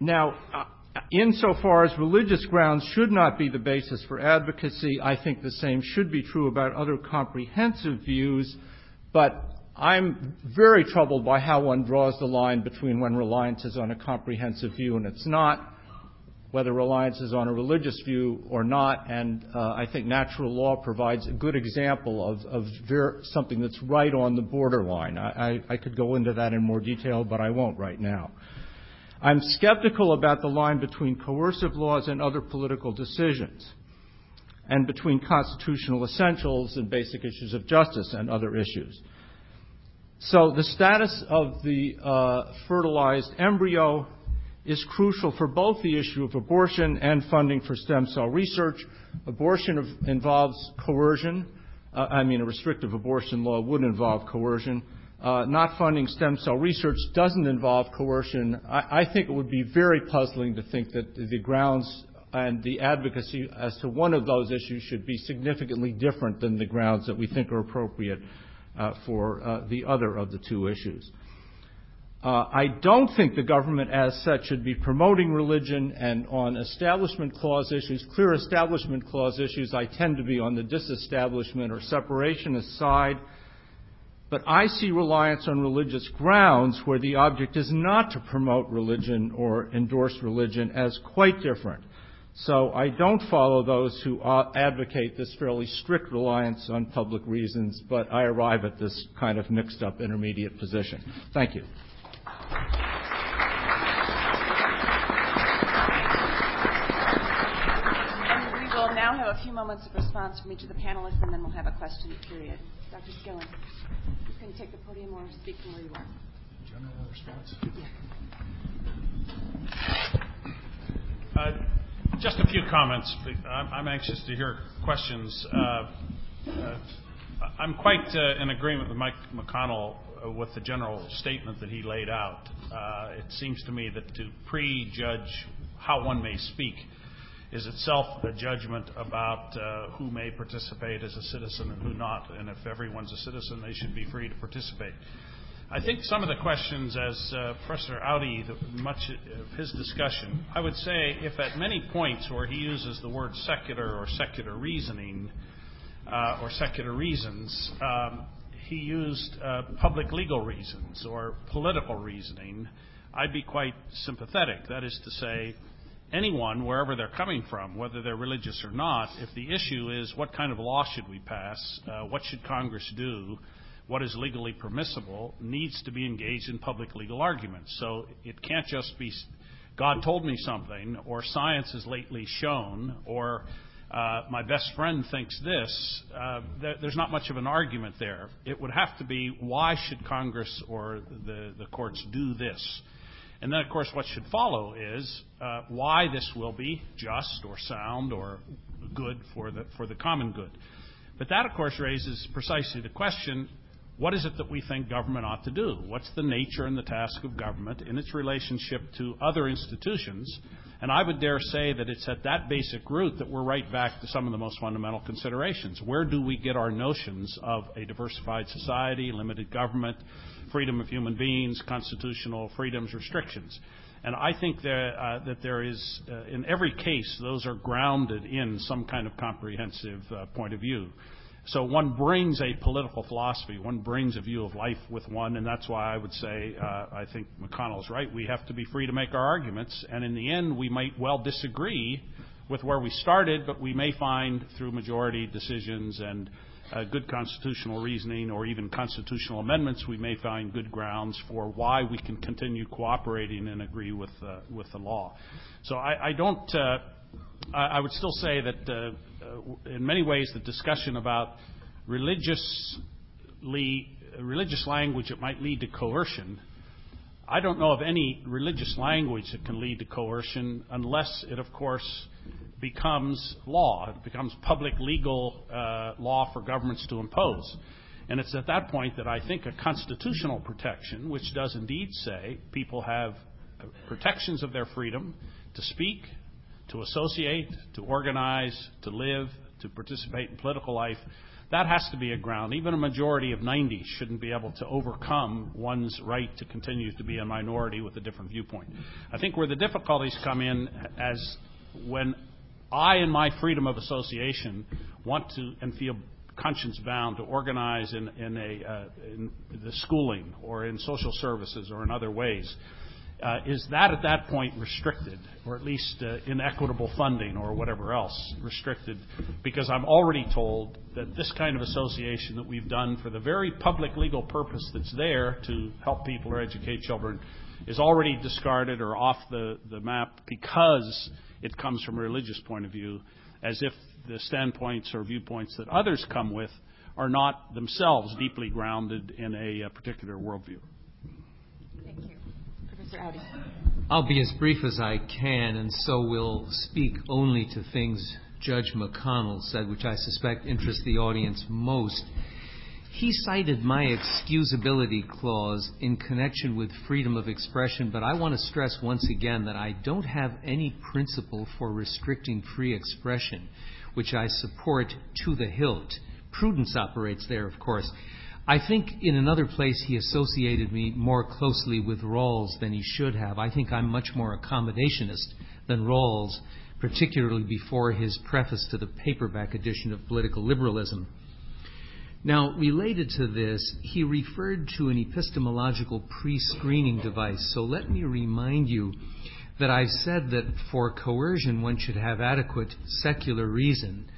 now, uh, insofar as religious grounds should not be the basis for advocacy, I think the same should be true about other comprehensive views, but I'm very troubled by how one draws the line between when reliance is on a comprehensive view and it's not, whether reliance is on a religious view or not, and uh, I think natural law provides a good example of, something that's right on the borderline. I could go into that in more detail, but I won't right now. I'm skeptical about the line between coercive laws and other political decisions, and between constitutional essentials and basic issues of justice and other issues. So the status of the uh, fertilized embryo is crucial for both the issue of abortion and funding for stem cell research. Abortion of, involves coercion. Uh, I mean, a restrictive abortion law would involve coercion. Uh, not funding stem cell research doesn't involve coercion. I, I think it would be very puzzling to think that the grounds and the advocacy as to one of those issues should be significantly different than the grounds that we think are appropriate for uh, the other of the two issues. Uh, I don't think the government as such should be promoting religion and on establishment clause issues, clear establishment clause issues, I tend to be on the disestablishment or separationist side. But I see reliance on religious grounds where the object is not to promote religion or endorse religion as quite different. So I don't follow those who uh, advocate this fairly strict reliance on public reasons, but I arrive at this kind of mixed up intermediate position. Thank you. And we will now have a few moments of response from each of the panelists, and then we'll have a question period. Dr. Skillen, you can take the podium or speak from where you are. General response? Yeah. Just a few comments. I'm anxious to hear questions. Uh, uh, I'm quite uh, in agreement with Mike McConnell with the general statement that he laid out. It seems to me that to prejudge how one may speak is itself a judgment about who may participate as a citizen and who not. And If everyone's a citizen, they should be free to participate. I think some of the questions, as uh, Professor Audi, much of his discussion, I would say if at many points where he uses the word secular or secular reasoning uh, or secular reasons, um, he used uh, public legal reasons or political reasoning, I'd be quite sympathetic. That is to say, anyone, wherever they're coming from, whether they're religious or not, if the issue is what kind of law should we pass, uh, what should Congress do, what is legally permissible needs to be engaged in public legal arguments. So it can't just be God told me something, or science has lately shown, or uh, my best friend thinks this. Uh, th- there's not much of an argument there. It would have to be why should Congress or the, the courts do this? And then, of course, what should follow is uh, why this will be just or sound or good for the, for the common good. But that, of course, raises precisely the question what is it that we think government ought to do? What's the nature and the task of government in its relationship to other institutions? And I would dare say that it's at that basic root that we're right back to some of the most fundamental considerations. Where do we get our notions of a diversified society, limited government, freedom of human beings, constitutional freedoms, restrictions? And I think that, uh, that there is, uh, in every case, those are grounded in some kind of comprehensive uh, point of view. So one brings a political philosophy, one brings a view of life with one, and that's why I would say uh, I think McConnell is right. We have to be free to make our arguments, and in the end, we might well disagree with where we started, but we may find through majority decisions and uh, good constitutional reasoning or even constitutional amendments, we may find good grounds for why we can continue cooperating and agree with uh, with the law. So I, I don't. Uh, I, I would still say that uh, in many ways, the discussion about religiously, religious language that might lead to coercion. I don't know of any religious language that can lead to coercion unless it, of course, becomes law. It becomes public legal uh, law for governments to impose. And it's at that point that I think a constitutional protection, which does indeed say people have protections of their freedom to speak, to associate, to organize, to live, to participate in political life, that has to be a ground. Even a majority of 90 shouldn't be able to overcome one's right to continue to be a minority with a different viewpoint. I think where the difficulties come in as when I, in my freedom of association, want to and feel conscience bound to organize in, in, a, uh, in the schooling or in social services or in other ways is that at that point restricted, or at least uh, inequitable funding or whatever else restricted? Because I'm already told that this kind of association that we've done for the very public legal purpose that's there to help people or educate children is already discarded or off the, the map because it comes from a religious point of view, as if the standpoints or viewpoints that others come with are not themselves deeply grounded in a, a particular worldview. Mr. Audi. I'll be as brief as I can, and so will speak only to things Judge McConnell said, which I suspect interest the audience most. He cited my excusability clause in connection with freedom of expression, but I want to stress once again that I don't have any principle for restricting free expression, which I support to the hilt. Prudence operates there, of course. I think in another place he associated me more closely with Rawls than he should have. I think I'm much more accommodationist than Rawls, particularly before his preface to the paperback edition of Political Liberalism. Now, related to this, he referred to an epistemological pre screening device. So let me remind you that I've said that for coercion one should have adequate secular reason,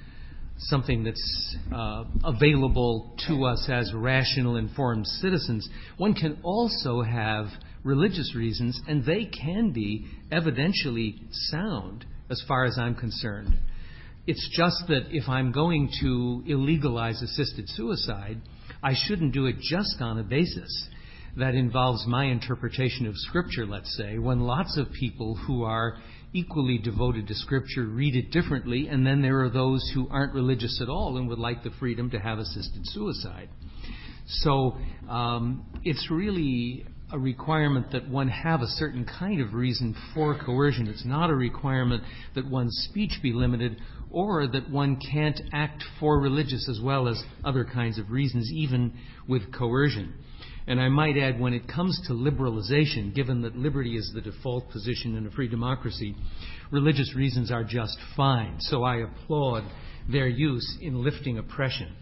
something that's uh, available to us as rational, informed citizens. One can also have religious reasons, and they can be evidentially sound as far as I'm concerned. It's just that if I'm going to illegalize assisted suicide, I shouldn't do it just on a basis that involves my interpretation of Scripture, let's say, when lots of people who are equally devoted to Scripture read it differently, and then there are those who aren't religious at all and would like the freedom to have assisted suicide. So um, it's really a requirement that one have a certain kind of reason for coercion. It's not a requirement that one's speech be limited or that one can't act for religious as well as other kinds of reasons, even with coercion. And I might add, when it comes to liberalization, given that liberty is the default position in a free democracy, religious reasons are just fine. So I applaud their use in lifting oppression.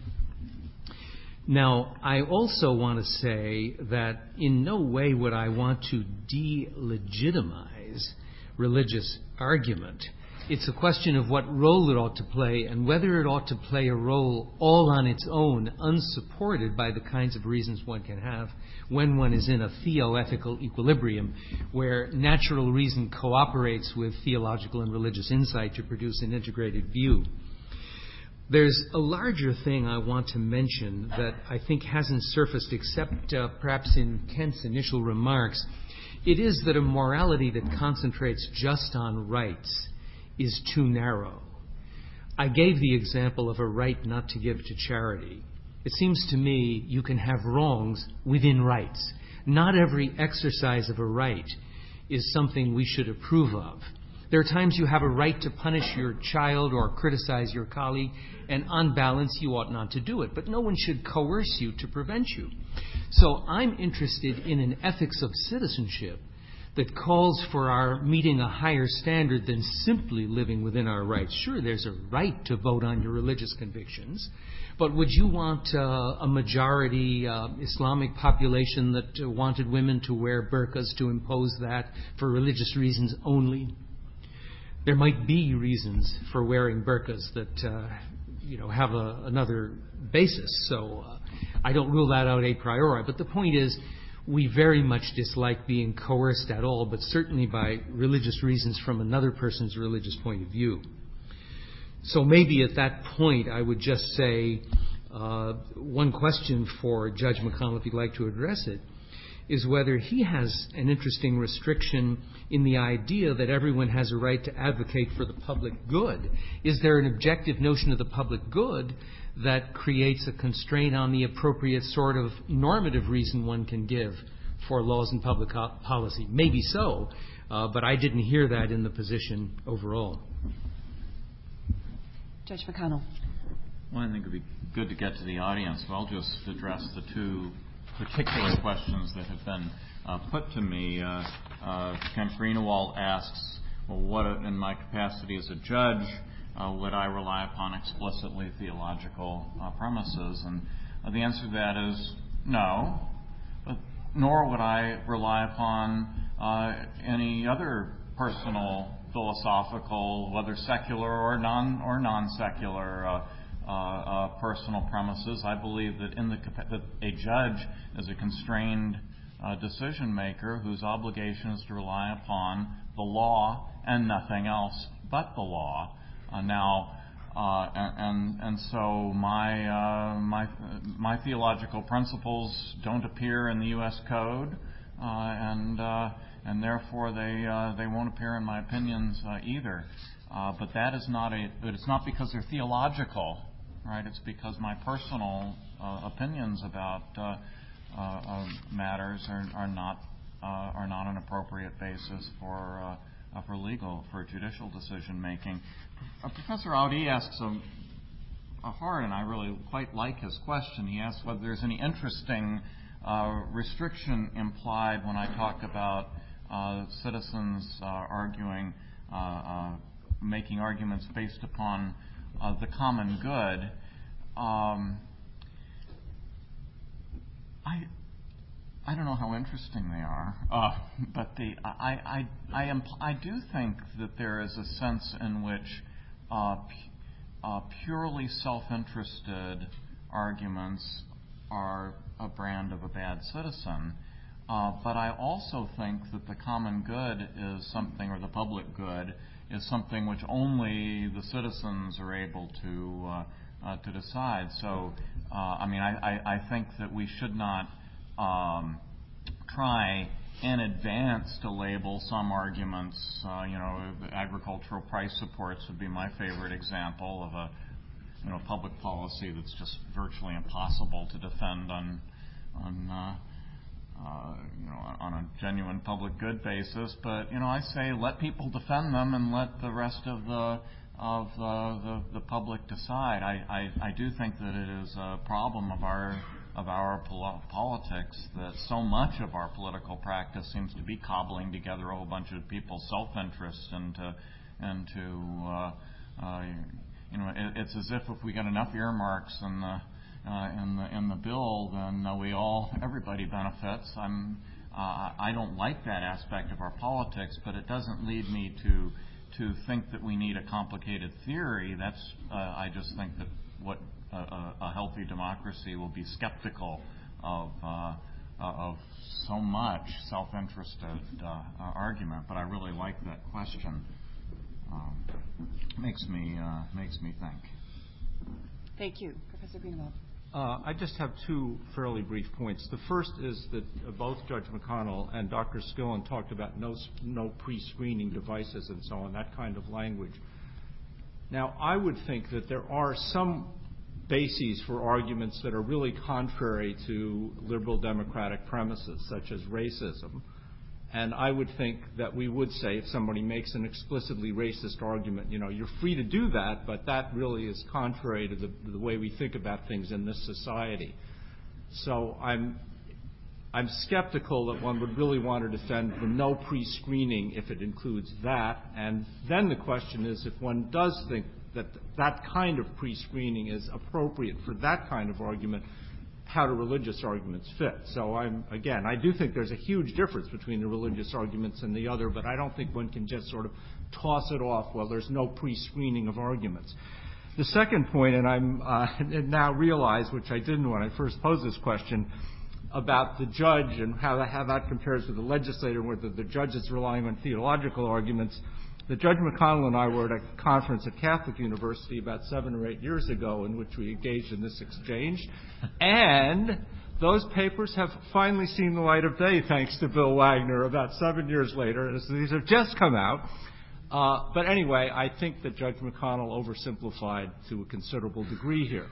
Now, I also want to say that in no way would I want to delegitimize religious argument. It's a question of what role it ought to play and whether it ought to play a role all on its own, unsupported by the kinds of reasons one can have when one is in a theoethical equilibrium where natural reason cooperates with theological and religious insight to produce an integrated view. There's a larger thing I want to mention that I think hasn't surfaced except uh, perhaps in Kent's initial remarks. It is that a morality that concentrates just on rights is too narrow. I gave the example of a right not to give to charity. It seems to me you can have wrongs within rights. Not every exercise of a right is something we should approve of. There are times you have a right to punish your child or criticize your colleague, and on balance, you ought not to do it. But no one should coerce you to prevent you. So I'm interested in an ethics of citizenship that calls for our meeting a higher standard than simply living within our rights. Sure, there's a right to vote on your religious convictions, but would you want uh, a majority uh, Islamic population that uh, wanted women to wear burqas to impose that for religious reasons only? There might be reasons for wearing burqas that uh, you know have a, another basis. So uh, I don't rule that out a priori. But the point is, we very much dislike being coerced at all, but certainly by religious reasons from another person's religious point of view. So maybe at that point, I would just say uh, one question for Judge McConnell, if you'd like to address it, is whether he has an interesting restriction in the idea that everyone has a right to advocate for the public good. Is there an objective notion of the public good that creates a constraint on the appropriate sort of normative reason one can give for laws and public policy. Maybe so, uh, but I didn't hear that in the position overall. Judge McConnell. Well, I think it would be good to get to the audience, so I'll just address the two particular questions that have been uh, put to me. Uh, uh, Kent Greenawalt asks, well, what in my capacity as a judge uh, would I rely upon explicitly theological uh, premises? And uh, the answer to that is no, but nor would I rely upon uh, any other personal philosophical, whether secular or non or non-secular. Uh, uh, personal premises. I believe that in the that a judge is a constrained decision maker whose obligation is to rely upon the law and nothing else but the law. Uh, now, uh, and and so my uh, my my theological principles don't appear in the U.S. Code, uh, and uh, and therefore they uh, they won't appear in my opinions either. but that is not a. But it's not because they're theological, right? It's because my personal opinions about matters are, are not are not an appropriate basis for for legal, for judicial decision making. Uh, Professor Audi asks a hard, and I really quite like his question. He asks whether there's any interesting uh, restriction implied when I talk about uh, citizens uh, arguing, uh, uh, making arguments based upon the common good. Um, I I don't know how interesting they are, but the I I I, am, I do think that there is a sense in which purely self-interested arguments are a brand of a bad citizen. Uh, but I also think that the common good is something, or the public good is something which only the citizens are able to uh, uh, decide. So, uh, I mean, I think that we should not um, try in advance to label some arguments. Uh, you know, agricultural price supports would be my favorite example of a you know public policy that's just virtually impossible to defend on on uh, uh, you know on a genuine public good basis. But you know, I say let people defend them and let the rest of the of uh, the the public decide. I, I I do think that it is a problem of our of our politics that so much of our political practice seems to be cobbling together a whole bunch of people's self-interest and to and to uh, uh, you know it, it's as if if we get enough earmarks in the uh, in the in the bill, then uh, we all everybody benefits. I'm uh, I don't like that aspect of our politics, but it doesn't lead me to to think that we need a complicated theory. That's uh, I just think that what a healthy democracy will be skeptical of uh, of so much self-interested uh, argument. But I really like that question. Um, makes me uh, makes me think. Thank you, Professor Greenawalt. Uh, I just have two fairly brief points. The first is that both Judge McConnell and Dr. Skillen talked about no, no pre-screening devices and so on, that kind of language. Now, I would think that there are some bases for arguments that are really contrary to liberal democratic premises, such as racism. And I would think that we would say if somebody makes an explicitly racist argument, you know, you're free to do that, but that really is contrary to the, the way we think about things in this society. So I'm I'm skeptical that one would really want to defend the no pre-screening if it includes that. And then the question is if one does think that that kind of pre-screening is appropriate for that kind of argument, how do religious arguments fit? So I'm, again, I do think there's a huge difference between the religious arguments and the other, but I don't think one can just sort of toss it off, well, there's no pre-screening of arguments. The second point, and I'm uh, now realize, which I didn't when I first posed this question, about the judge and how that, how that compares with the legislator, whether the judge is relying on theological arguments that Judge McConnell and I were at a conference at Catholic University about seven or eight years ago in which we engaged in this exchange. and those papers have finally seen the light of day thanks to Bill Wagner about seven years later. These have just come out. Uh, but anyway, I think that Judge McConnell oversimplified to a considerable degree here.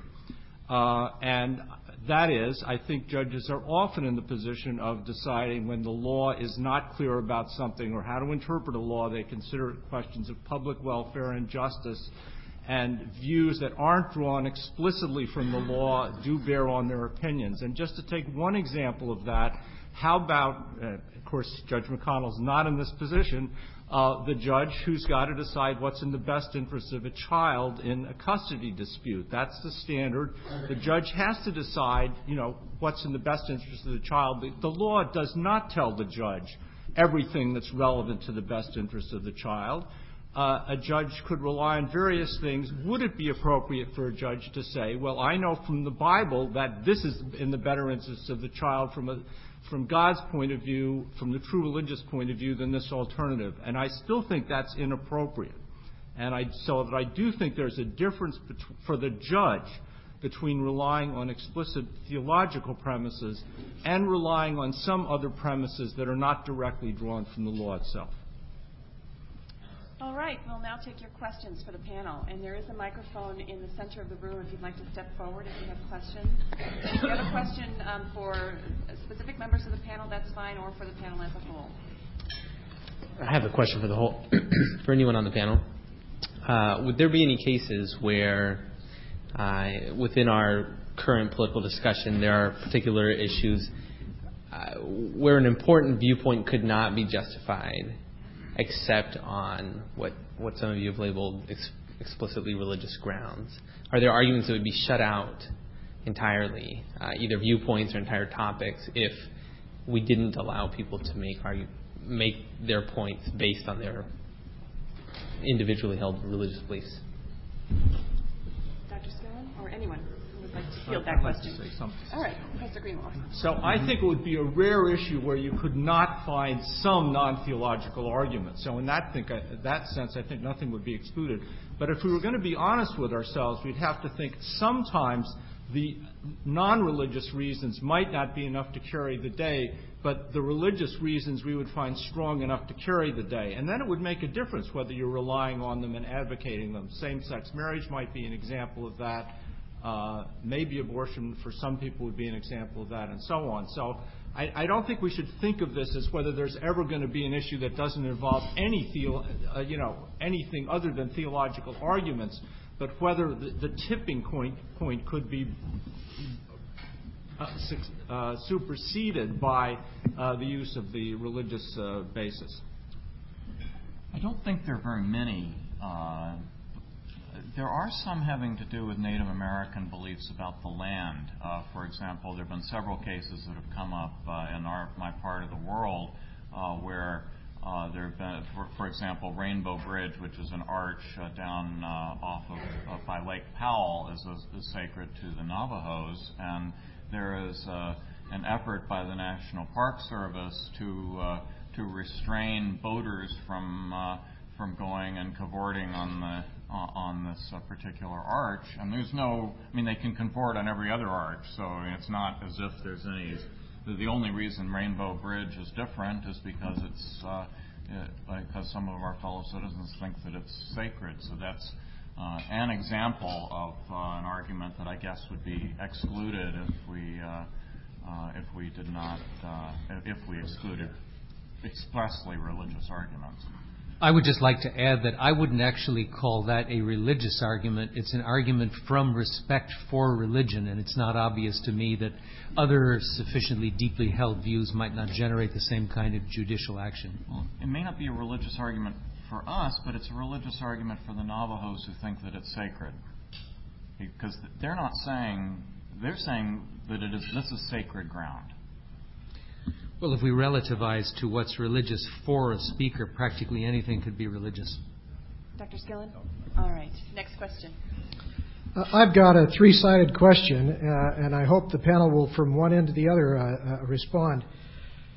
Uh, and that is, I think judges are often in the position of deciding when the law is not clear about something or how to interpret a law. They consider questions of public welfare and justice, and views that aren't drawn explicitly from the law do bear on their opinions. And just to take one example of that, how about, uh, of course, Judge McConnell's not in this position, the judge who's got to decide what's in the best interest of a child in a custody dispute. That's the standard. The judge has to decide, you know, what's in the best interest of the child. The law does not tell the judge everything that's relevant to the best interest of the child. Uh, a judge could rely on various things. Would it be appropriate for a judge to say, well, I know from the Bible that this is in the better interest of the child from a from God's point of view, from the true religious point of view, than this alternative. And I still think that's inappropriate. And I, so that I do think there's a difference bet- for the judge between relying on explicit theological premises and relying on some other premises that are not directly drawn from the law itself. All right. We'll now take your questions for the panel. And there is a microphone in the center of the room if you'd like to step forward if you have questions. If you have a question um, for specific members of the panel, that's fine, or for the panel as a whole. I have a question for the whole, for anyone on the panel. Uh, would there be any cases where Uh, within our current political discussion, there are particular issues uh, where an important viewpoint could not be justified except on what, what some of you have labeled ex- explicitly religious grounds. Are there arguments that would be shut out entirely, uh, either viewpoints or entire topics, if we didn't allow people to make argue, make their points based on their individually held religious beliefs? Dr. Skillen or anyone like to field that question? I'd like to say something. All right, Professor Greenawalt. So I think it would be a rare issue where you could not find some non-theological argument. So in that, think, that sense, I think nothing would be excluded. But if we were going to be honest with ourselves, we'd have to think sometimes the non-religious reasons might not be enough to carry the day, but the religious reasons we would find strong enough to carry the day. And then it would make a difference whether you're relying on them and advocating them. Same-sex marriage might be an example of that. Uh, maybe abortion for some people would be an example of that, and so on. So I, don't think we should think of this as whether there's ever going to be an issue that doesn't involve uh, you know, anything other than theological arguments, but whether the, tipping point, could be uh, superseded by the use of the religious basis. I don't think there are very many there are some having to do with Native American beliefs about the land. Uh, for example, there have been several cases that have come up uh, in our, my part of the world uh, where uh, there have been, for, for, example, Rainbow Bridge, which is an arch uh, down uh, off of by Lake Powell, is, is, sacred to the Navajos, and there is an effort by the National Park Service to to restrain boaters from from going and cavorting on the on this uh, particular arch. And there's no, I mean, they can cavort on every other arch, so it's not as if there's any. The only reason Rainbow Bridge is different is because it's uh, because some of our fellow citizens think that it's sacred. So that's uh, an example of uh, an argument that I guess would be excluded if we uh, uh, if we did not if we excluded expressly religious arguments. I would just like to add that I wouldn't actually call that a religious argument. It's an argument from respect for religion, and it's not obvious to me that other sufficiently deeply held views might not generate the same kind of judicial action. Well, it may not be a religious argument for us, but it's a religious argument for the Navajos who think that it's sacred. Because they're not saying, they're saying that it is, this is sacred ground. Well, if we relativize to what's religious for a speaker, practically anything could be religious. Dr. Skillen? All right. Next question. Uh, I've got a three sided question, uh, and I hope the panel will, from one end to the other, uh, uh respond.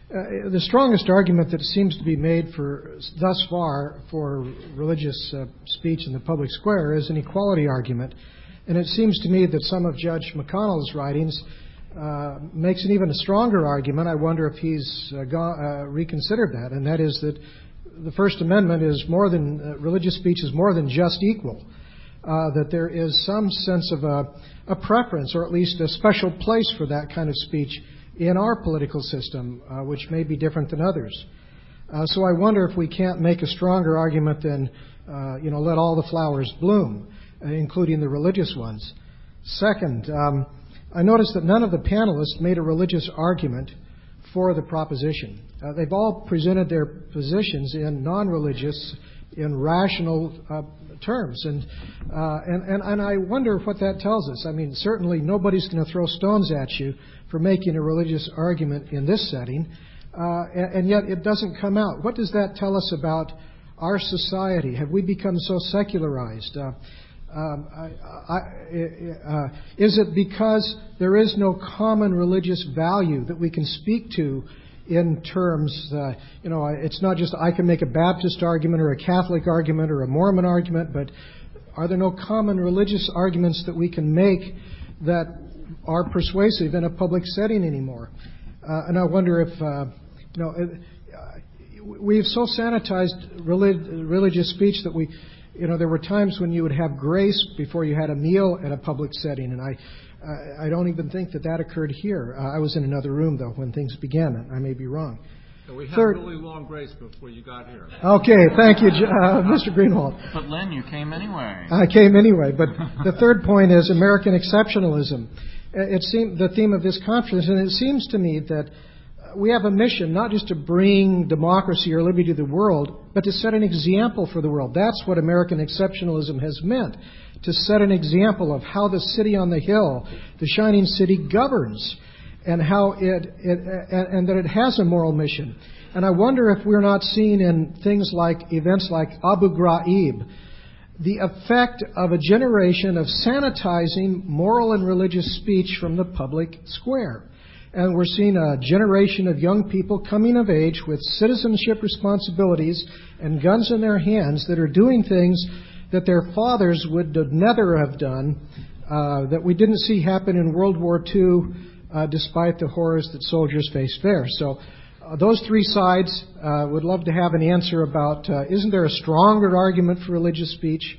Uh, the strongest argument that seems to be made for thus far for religious uh, speech in the public square is an equality argument. And it seems to me that some of Judge McConnell's writings uh, makes an even stronger argument. I wonder if he's uh, uh, reconsidered that, and that is that the First Amendment is more than uh, religious speech is more than just equal. Uh, that there is some sense of a, a, preference, or at least a special place for that kind of speech in our political system, which may be different than others. so I wonder if we can't make a stronger argument than, you know, let all the flowers bloom, including the religious ones. Second. I noticed that none of the panelists made a religious argument for the proposition. Uh, they've all presented their positions in non religious, in rational uh, terms. And, uh, and, and, and I wonder what that tells us. I mean, certainly nobody's going to throw stones at you for making a religious argument in this setting, uh, and, and yet it doesn't come out. What does that tell us about our society? Have we become so secularized? Um, uh, is it because there is no common religious value that we can speak to in terms, uh, you know, it's not just I can make a Baptist argument or a Catholic argument or a Mormon argument, but are there no common religious arguments that we can make that are persuasive in a public setting anymore? Uh, and I wonder if, you know, we've so sanitized relig- religious speech that we you know, there were times when you would have grace before you had a meal at a public setting, and I, I don't even think that that occurred here. Uh, I was in another room though when things began. I may be wrong. We had Third- a really long grace before you got here. Okay, thank you, uh, Mr. Greenwald. But Lynn, you came anyway. I came anyway, but the third point is American exceptionalism. Uh, It seemed the theme of this conference, and it seems to me that uh, we have a mission not just to bring democracy or liberty to the world, but to set an example for the world. That's what American exceptionalism has meant. To set an example of how the city on the hill, the shining city, governs, and how it, it and, that it has a moral mission. And I wonder if we're not seeing in things like events like Abu Ghraib, the effect of a generation of sanitizing moral and religious speech from the public square. And we're seeing a generation of young people coming of age with citizenship responsibilities and guns in their hands that are doing things that their fathers would never have done, uh, that we didn't see happen in World War II, uh, despite the horrors that soldiers faced there. So uh, those three sides uh, would love to have an answer about uh, isn't there a stronger argument for religious speech?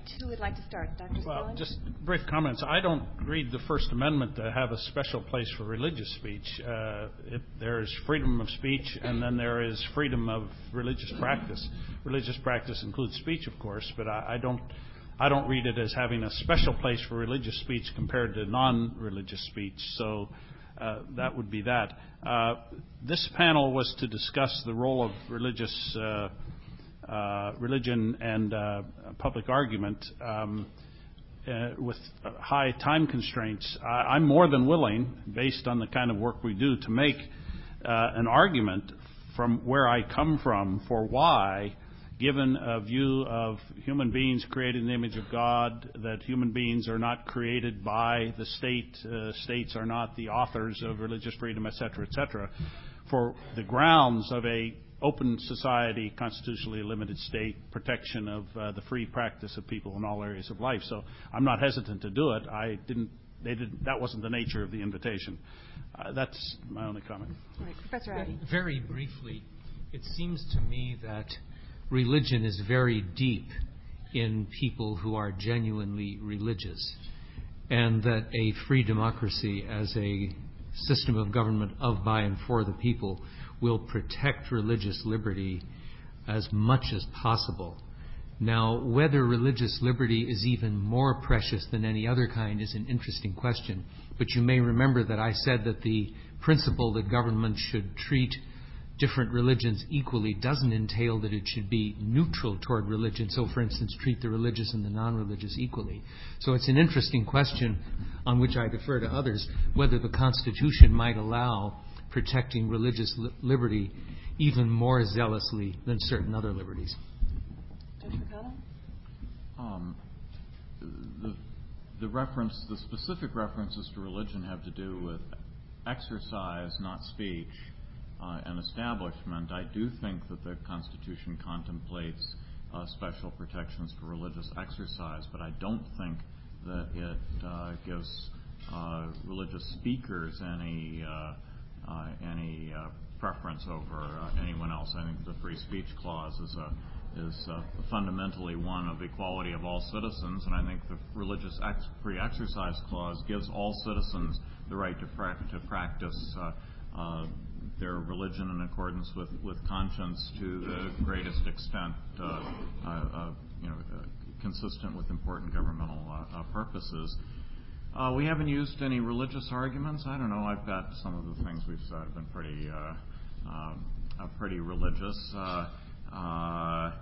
All right. Who would like to start? Dr. Well, Skillen? just brief comments. I don't read the First Amendment to have a special place for religious speech. Uh, it, there is freedom of speech, and then there is freedom of religious practice. Religious practice includes speech, of course, but I, I don't. I don't read it as having a special place for religious speech compared to non-religious speech. So uh, that would be that. Uh, this panel was to discuss the role of religious uh, religion and uh, public argument. Um, uh, with uh, high time constraints, I'm more than willing, based on the kind of work we do, to make uh, an argument from where I come from for why, given a view of human beings created in the image of God, that human beings are not created by the state, uh, states are not the authors of religious freedom, et cetera, et cetera, for the grounds of a open society, constitutionally limited state, protection of uh, the free practice of people in all areas of life. So I'm not hesitant to do it. I didn't. They didn't. That wasn't the nature of the invitation. Uh, that's my only comment. All right. Professor Audi. Very briefly, it seems to me that religion is very deep in people who are genuinely religious, and that a free democracy as a system of government of, by, and for the people will protect religious liberty as much as possible. Now, whether religious liberty is even more precious than any other kind is an interesting question. But you may remember that I said that the principle that government should treat different religions equally doesn't entail that it should be neutral toward religion. So, for instance, treat the religious and the non religious equally. So, it's an interesting question on which I defer to others whether the Constitution might allow protecting religious li- liberty even more zealously than certain other liberties. Dr. McConnell? Um, the, the reference, the specific references to religion have to do with exercise, not speech, uh, and establishment. I do think that the Constitution contemplates uh, special protections for religious exercise, but I don't think that it uh, gives uh, religious speakers any uh, any uh, preference over uh, anyone else. I think the free speech clause is uh, fundamentally one of equality of all citizens, and I think the religious free exercise clause gives all citizens the right to, pra- to practice uh, uh, their religion in accordance with, conscience to the greatest extent, uh, uh, uh, uh, consistent with important governmental uh, uh, purposes. Uh, we haven't used any religious arguments. I don't know. I've got some of the things we've said have been pretty, uh, um, uh, pretty religious. Uh, uh,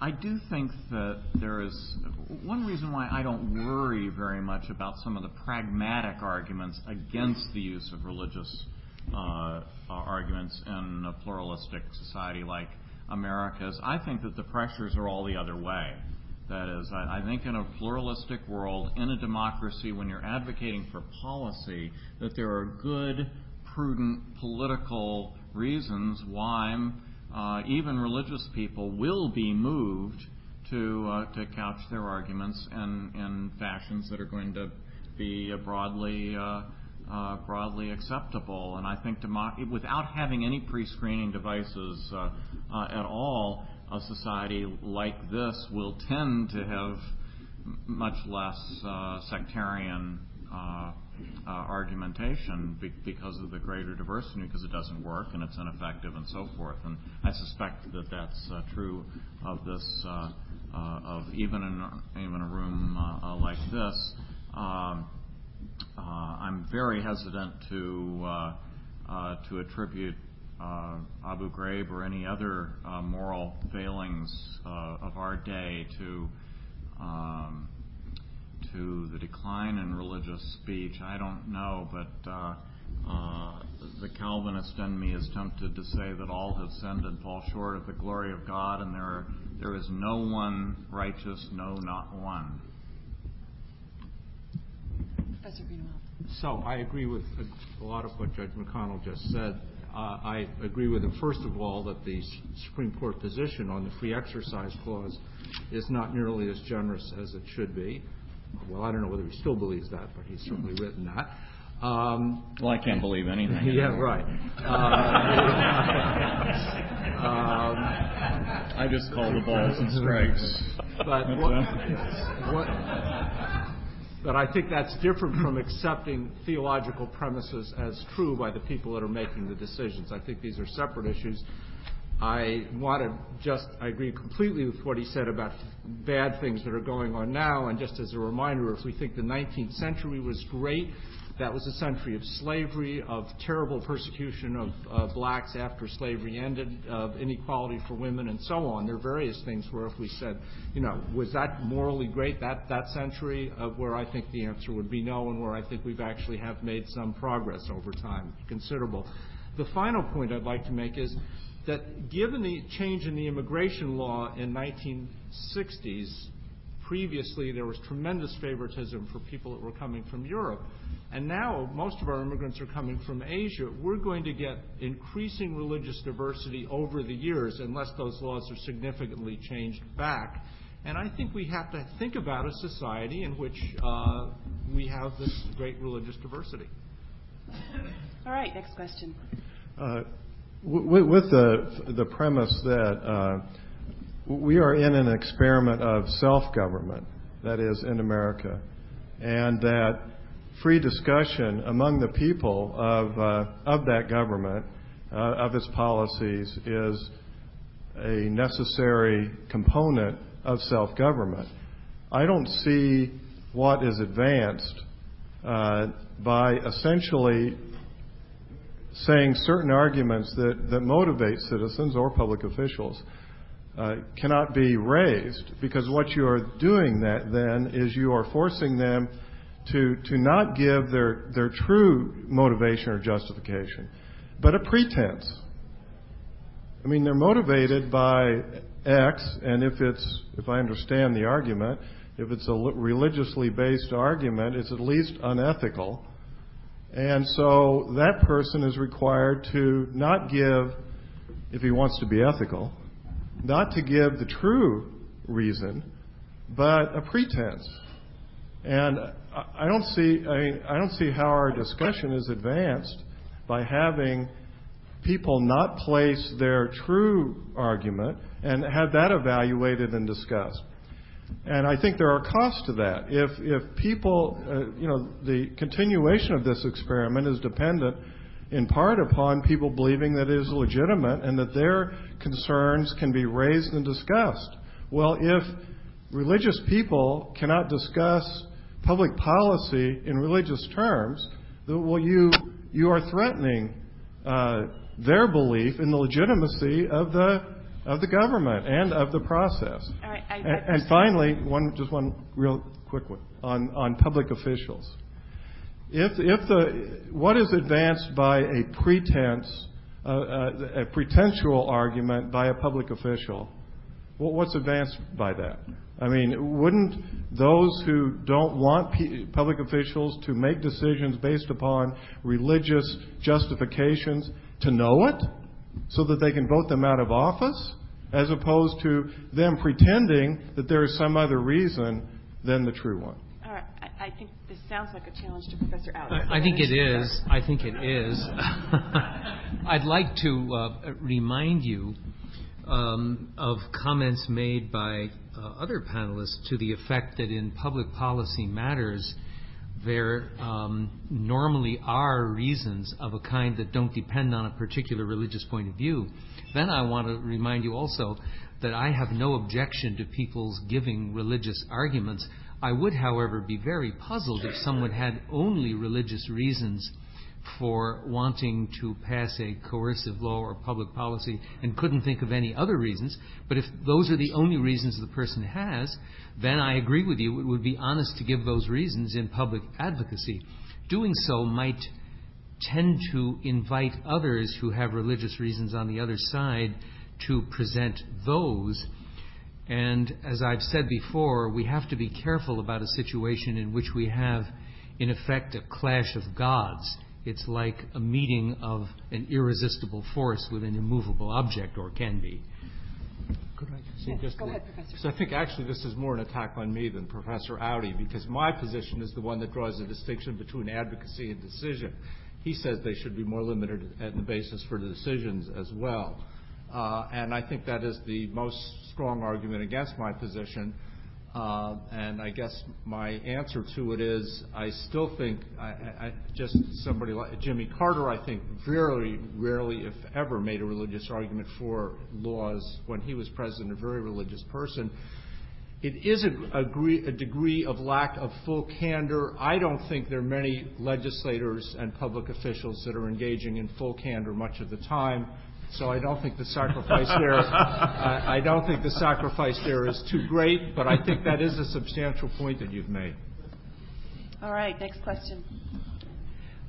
I do think that there is one reason why I don't worry very much about some of the pragmatic arguments against the use of religious uh, uh, arguments in a pluralistic society like America's. I think that the pressures are all the other way. That is, I, think in a pluralistic world, in a democracy, when you're advocating for policy, that there are good, prudent political reasons why uh, even religious people will be moved to uh, to couch their arguments in, in fashions that are going to be uh, broadly uh, uh, broadly acceptable. And I think without having any pre-screening devices uh, at all, a society like this will tend to have much less uh, sectarian uh, uh, argumentation be- because of the greater diversity, because it doesn't work and it's ineffective and so forth. And I suspect that that's uh, true of this, uh, uh, of even in even a room like this. I'm very hesitant to to attribute Abu Ghraib or any other moral failings of our day to um, to the decline in religious speech, I don't know, but uh, uh, the Calvinist in me is tempted to say that all have sinned and fall short of the glory of God, and there, there is no one righteous, no, not one. Professor Greenawalt. So I agree with a lot of what Judge McConnell just said. I agree with him, first of all, that the Supreme Court position on the free exercise clause is not nearly as generous as it should be. Well, I don't know whether he still believes that, but he's certainly written that. Um, well, I can't believe anything. yeah, right. Um, I just call the balls and strikes. But I think that's different from accepting theological premises as true by the people that are making the decisions. I think these are separate issues. I want to just, I agree completely with what he said about bad things that are going on now. And just as a reminder, if we think the 19th century was great, that was a century of slavery, of terrible persecution of uh, blacks after slavery ended, of inequality for women, and so on. There are various things where if we said, you know, was that morally great, that, century, uh, where I think the answer would be no, and where I think we've actually have made some progress over time, considerable. The final point I'd like to make is that given the change in the immigration law in 1960s, previously there was tremendous favoritism for people that were coming from Europe. And now most of our immigrants are coming from Asia. We're going to get increasing religious diversity over the years unless those laws are significantly changed back. And I think we have to think about a society in which uh, we have this great religious diversity. All right, next question. Uh, with the premise that uh, we are in an experiment of self-government, that is, in America, and that free discussion among the people of uh, that government, of its policies, is a necessary component of self-government. I don't see what is advanced by essentially saying certain arguments that motivate citizens or public officials uh, Uh, cannot be raised, because what you are doing that then is you are forcing them to not give their true motivation or justification, but a pretense. I mean, they're motivated by X, and if it's, if I understand the argument, if it's a religiously based argument, it's at least unethical and so that person is required to not give, if he wants to be ethical, not to give the true reason, but a pretense. And I don't see, I mean, I don't see how our discussion is advanced by having people not place their true argument and have that evaluated and discussed. And I think there are costs to that. If if people, uh, you know, the continuation of this experiment is dependent in part upon people believing that it is legitimate and that their concerns can be raised and discussed. Well, if religious people cannot discuss public policy in religious terms, well, you you are threatening uh, their belief in the legitimacy of the of the government and of the process. And finally, one just one real quick one on on public officials. If the what is advanced by a pretense, uh, uh, a pretentious argument by a public official, what's advanced by that? I mean, wouldn't those who don't want public officials to make decisions based upon religious justifications to know it so that they can vote them out of office? as opposed to them pretending that there is some other reason than the true one. I think this sounds like a challenge to Professor Allen. I think it is. I think it is. I'd like to uh, remind you um, of comments made by uh, other panelists to the effect that in public policy matters, there um, normally are reasons of a kind that don't depend on a particular religious point of view, then I want to remind you also that I have no objection to people's giving religious arguments. I would, however, be very puzzled if someone had only religious reasons for wanting to pass a coercive law or public policy and couldn't think of any other reasons. But if those are the only reasons the person has, then I agree with you. It would be honest to give those reasons in public advocacy. Doing so might tend to invite others who have religious reasons on the other side to present those. And as I've said before, we have to be careful about a situation in which we have, in effect, a clash of gods. It's like a meeting of an irresistible force with an immovable object, or can be. Could I say yes, just go ahead, Professor. So I think actually this is more an attack on me than Professor Audi, because my position is the one that draws the distinction between advocacy and decision. He says they should be more limited at the basis for the decisions as well. Uh, and I think that is the most strong argument against my position. Uh, and I guess my answer to it is I still think just somebody like Jimmy Carter, I think, very rarely, if ever, made a religious argument for laws when he was president, a very religious person. It is a degree of lack of full candor. I don't think there are many legislators and public officials that are engaging in full candor much of the time. So I don't think the sacrifice there. I don't think the sacrifice there is too great, but I think that is a substantial point that you've made. All right, next question.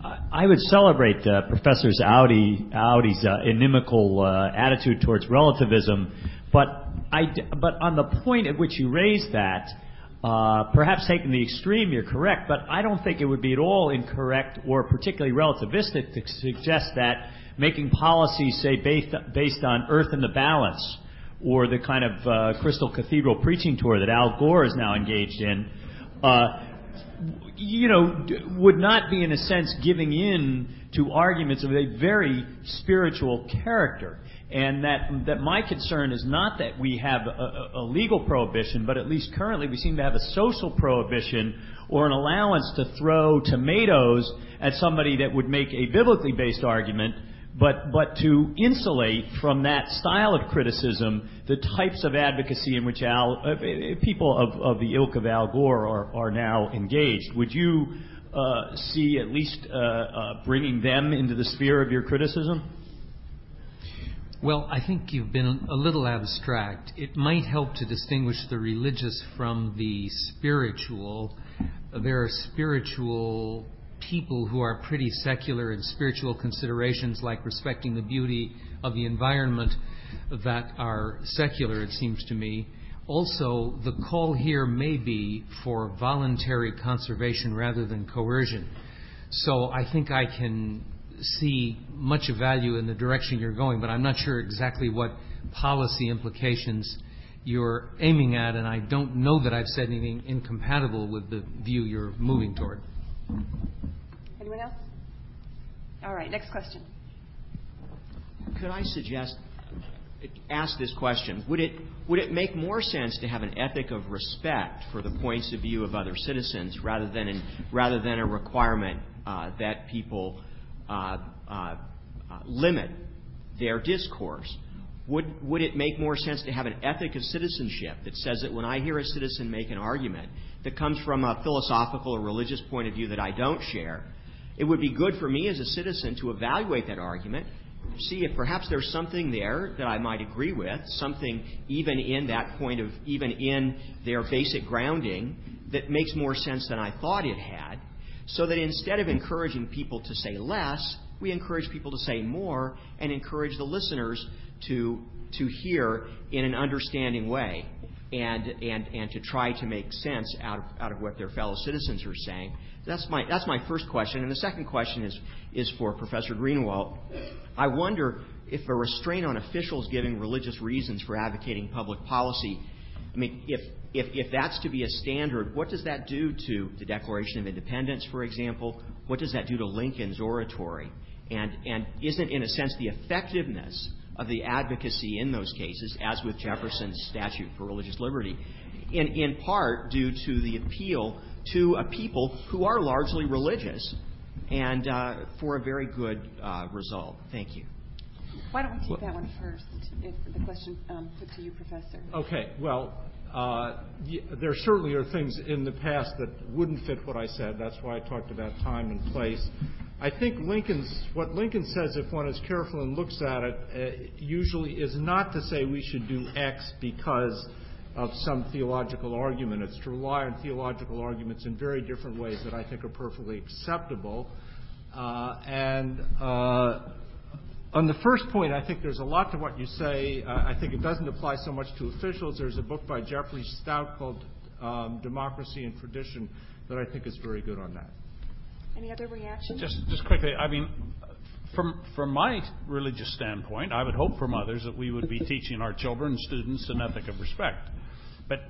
I would celebrate uh, Professor Audi, Audi's uh, inimical uh, attitude towards relativism, but I, but on the point at which you raised that, uh, perhaps taking the extreme, you're correct, but I don't think it would be at all incorrect or particularly relativistic to suggest that making policies, say, based, based on Earth in the Balance, or the kind of uh, Crystal Cathedral preaching tour that Al Gore is now engaged in, uh, you know, would not be in a sense giving in to arguments of a very spiritual character. And that, that my concern is not that we have a, a legal prohibition, but at least currently we seem to have a social prohibition or an allowance to throw tomatoes at somebody that would make a biblically based argument but, but to insulate from that style of criticism the types of advocacy in which Al, uh, people of, of the ilk of Al Gore are, are now engaged. Would you uh, see at least uh, uh, bringing them into the sphere of your criticism? Well, I think you've been a little abstract. It might help to distinguish the religious from the spiritual. There are spiritual people who are pretty secular in spiritual considerations like respecting the beauty of the environment that are secular, it seems to me. Also, the call here may be for voluntary conservation rather than coercion. So I think I can see much value in the direction you're going, but I'm not sure exactly what policy implications you're aiming at, and I don't know that I've said anything incompatible with the view you're moving toward. Anyone else? All right, next question. Could I suggest, ask this question? Would it, would it make more sense to have an ethic of respect for the points of view of other citizens rather than, in, rather than a requirement uh, that people uh, uh, limit their discourse? Would, would it make more sense to have an ethic of citizenship that says that when I hear a citizen make an argument that comes from a philosophical or religious point of view that I don't share, it would be good for me as a citizen to evaluate that argument, see if perhaps there's something there that I might agree with, something even in that point of, even in their basic grounding that makes more sense than I thought it had, so that instead of encouraging people to say less, we encourage people to say more and encourage the listeners to, to hear in an understanding way and, and, and to try to make sense out of, out of what their fellow citizens are saying. That's my, that's my first question. And the second question is, is for Professor Greenawalt. I wonder if a restraint on officials giving religious reasons for advocating public policy, I mean, if, if, if that's to be a standard, what does that do to the Declaration of Independence, for example? What does that do to Lincoln's oratory? And, and isn't, in a sense, the effectiveness of the advocacy in those cases, as with Jefferson's statute for religious liberty, in, in part due to the appeal to a people who are largely religious and uh, for a very good uh, result. Thank you. Why don't we take that one first? If the question um, put to you, Professor. Okay. Well, uh, there certainly are things in the past that wouldn't fit what I said. That's why I talked about time and place. I think Lincoln's what Lincoln says, if one is careful and looks at it, uh, usually is not to say we should do X because of some theological argument. It's to rely on theological arguments in very different ways that I think are perfectly acceptable. Uh, and uh, on the first point, I think there's a lot to what you say. Uh, I think it doesn't apply so much to officials. There's a book by Jeffrey Stout called um, Democracy and Tradition that I think is very good on that. Any other reactions? Just, just quickly, I mean, from from my religious standpoint, I would hope from others that we would be teaching our children students an ethic of respect. But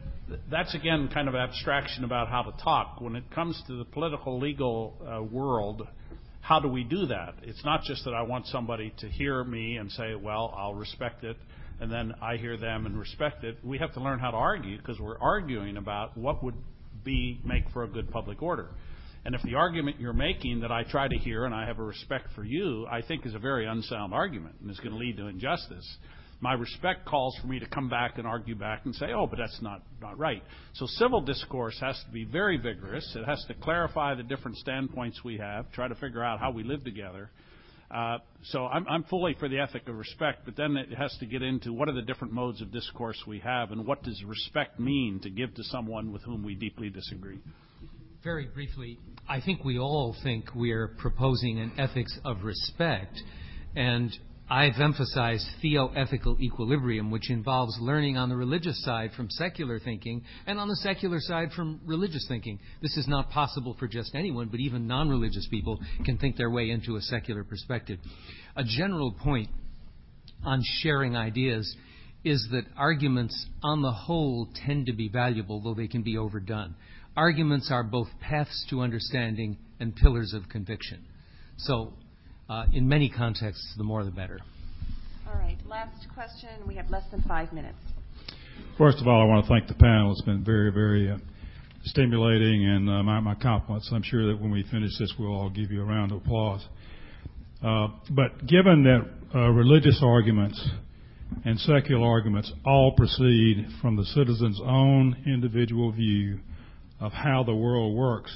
that's again kind of abstraction about how to talk. When it comes to the political, legal uh, world, how do we do that? It's not just that I want somebody to hear me and say, well, I'll respect it, and then I hear them and respect it. We have to learn how to argue because we're arguing about what would be make for a good public order. And if the argument you're making that I try to hear and I have a respect for you, I think is a very unsound argument and is going to lead to injustice, my respect calls for me to come back and argue back and say, oh, but that's not, not right. So civil discourse has to be very vigorous. It has to clarify the different standpoints we have, try to figure out how we live together. Uh, so I'm, I'm fully for the ethic of respect, but then it has to get into what are the different modes of discourse we have and what does respect mean to give to someone with whom we deeply disagree. Very briefly, I think we all think we're proposing an ethics of respect, and I've emphasized theoethical equilibrium, which involves learning on the religious side from secular thinking and on the secular side from religious thinking. This is not possible for just anyone, but even non religious people can think their way into a secular perspective. A general point on sharing ideas is that arguments on the whole tend to be valuable, though they can be overdone. Arguments are both paths to understanding and pillars of conviction. So in many contexts, the more the better. All right. Last question. We have less than five minutes. First of all, I want to thank the panel. It's been very, very uh, stimulating, and uh, my, my compliments. I'm sure that when we finish this, we'll all give you a round of applause. Uh, but given that uh, religious arguments and secular arguments all proceed from the citizen's own individual view of how the world works,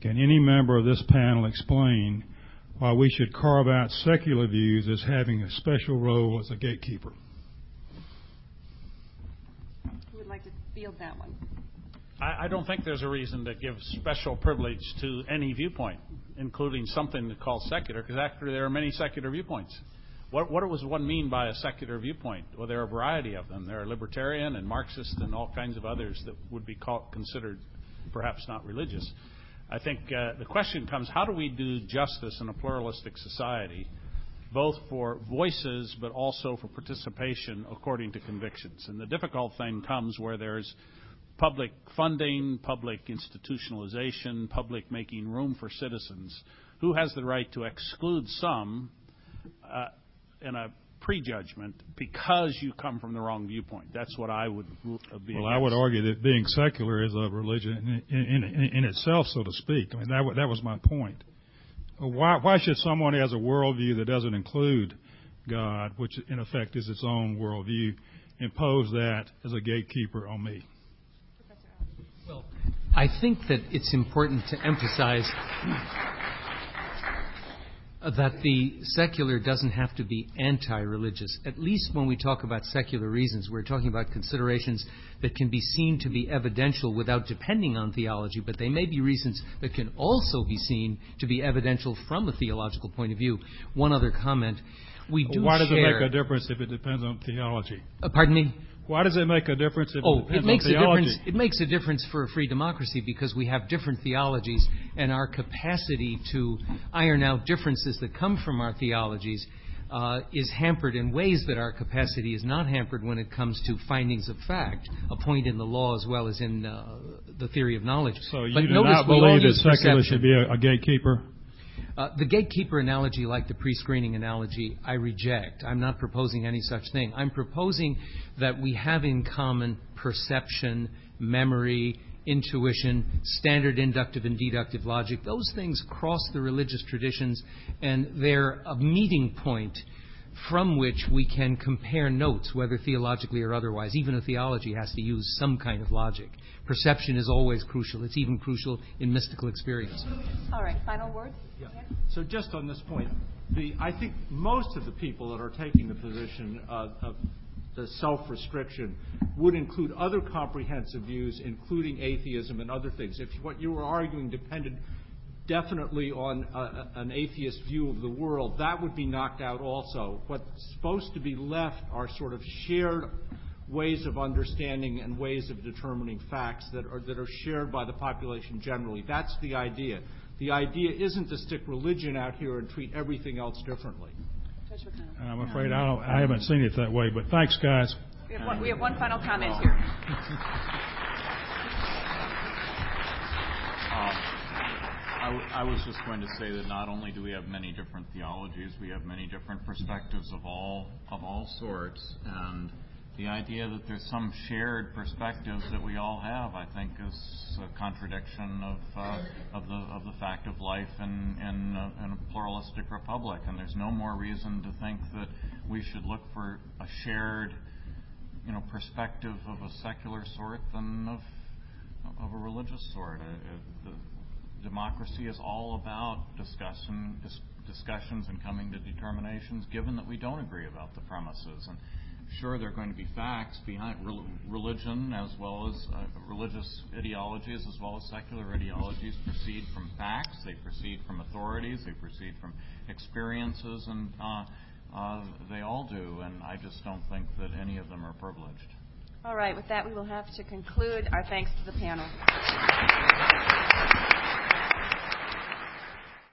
can any member of this panel explain why we should carve out secular views as having a special role as a gatekeeper. Who would like to field that one? I, I don't think there's a reason to give special privilege to any viewpoint, including something called secular, because actually there are many secular viewpoints. What, what does one mean by a secular viewpoint? Well, there are a variety of them. There are libertarian and Marxist and all kinds of others that would be called, considered perhaps not religious. I think uh, the question comes how do we do justice in a pluralistic society, both for voices but also for participation according to convictions? And the difficult thing comes where there's public funding, public institutionalization, public making room for citizens. Who has the right to exclude some uh, in a prejudgment because you come from the wrong viewpoint. That's what I would be. Well, against. I would argue that being secular is a religion in, in, in, in itself, so to speak. I mean, that, that was my point. Why, why should someone who has a worldview that doesn't include God, which in effect is its own worldview, impose that as a gatekeeper on me? Well, I think that it's important to emphasize that the secular doesn't have to be anti religious. At least when we talk about secular reasons, we're talking about considerations that can be seen to be evidential without depending on theology, but they may be reasons that can also be seen to be evidential from a theological point of view. One other comment. We do Why does share, it make a difference if it depends on theology? Uh, pardon me? Why does it make a difference if oh, it it makes? A difference, it makes a difference for a free democracy because we have different theologies, and our capacity to iron out differences that come from our theologies uh, is hampered in ways that our capacity is not hampered when it comes to findings of fact, a point in the law as well as in uh, the theory of knowledge. So you but do not believe that secular perception. should be a, a gatekeeper? Uh, the gatekeeper analogy, like the pre-screening analogy, I reject. I'm not proposing any such thing. I'm proposing that we have in common perception, memory, intuition, standard inductive and deductive logic. Those things cross the religious traditions, and they're a meeting point from which we can compare notes, whether theologically or otherwise. Even a theology has to use some kind of logic. Perception is always crucial. It's even crucial in mystical experience. All right, final words? Yeah. So just on this point, the, I think most of the people that are taking the position of, of the self-restriction would include other comprehensive views, including atheism and other things. If what you were arguing depended definitely on a, an atheist view of the world, that would be knocked out also. What's supposed to be left are sort of shared ways of understanding and ways of determining facts that are, that are shared by the population generally. That's the idea. The idea isn't to stick religion out here and treat everything else differently. I'm afraid I, don't, I haven't seen it that way, but thanks, guys. We have one, we have one final comment here. Um, I was just going to say that not only do we have many different theologies, we have many different perspectives of all of all sorts, and the idea that there's some shared perspectives that we all have, I think, is a contradiction of uh, of the of the fact of life in a, in a pluralistic republic. And there's no more reason to think that we should look for a shared, you know, perspective of a secular sort than of of a religious sort. Democracy is all about discussion. Dis- discussions and coming to determinations, given that we don't agree about the premises. And sure there are going to be facts behind religion as well as uh, religious ideologies as well as secular ideologies proceed from facts they proceed from authorities they proceed from experiences and uh, uh, they all do and I just don't think that any of them are privileged all right with that we will have to conclude our thanks to the panel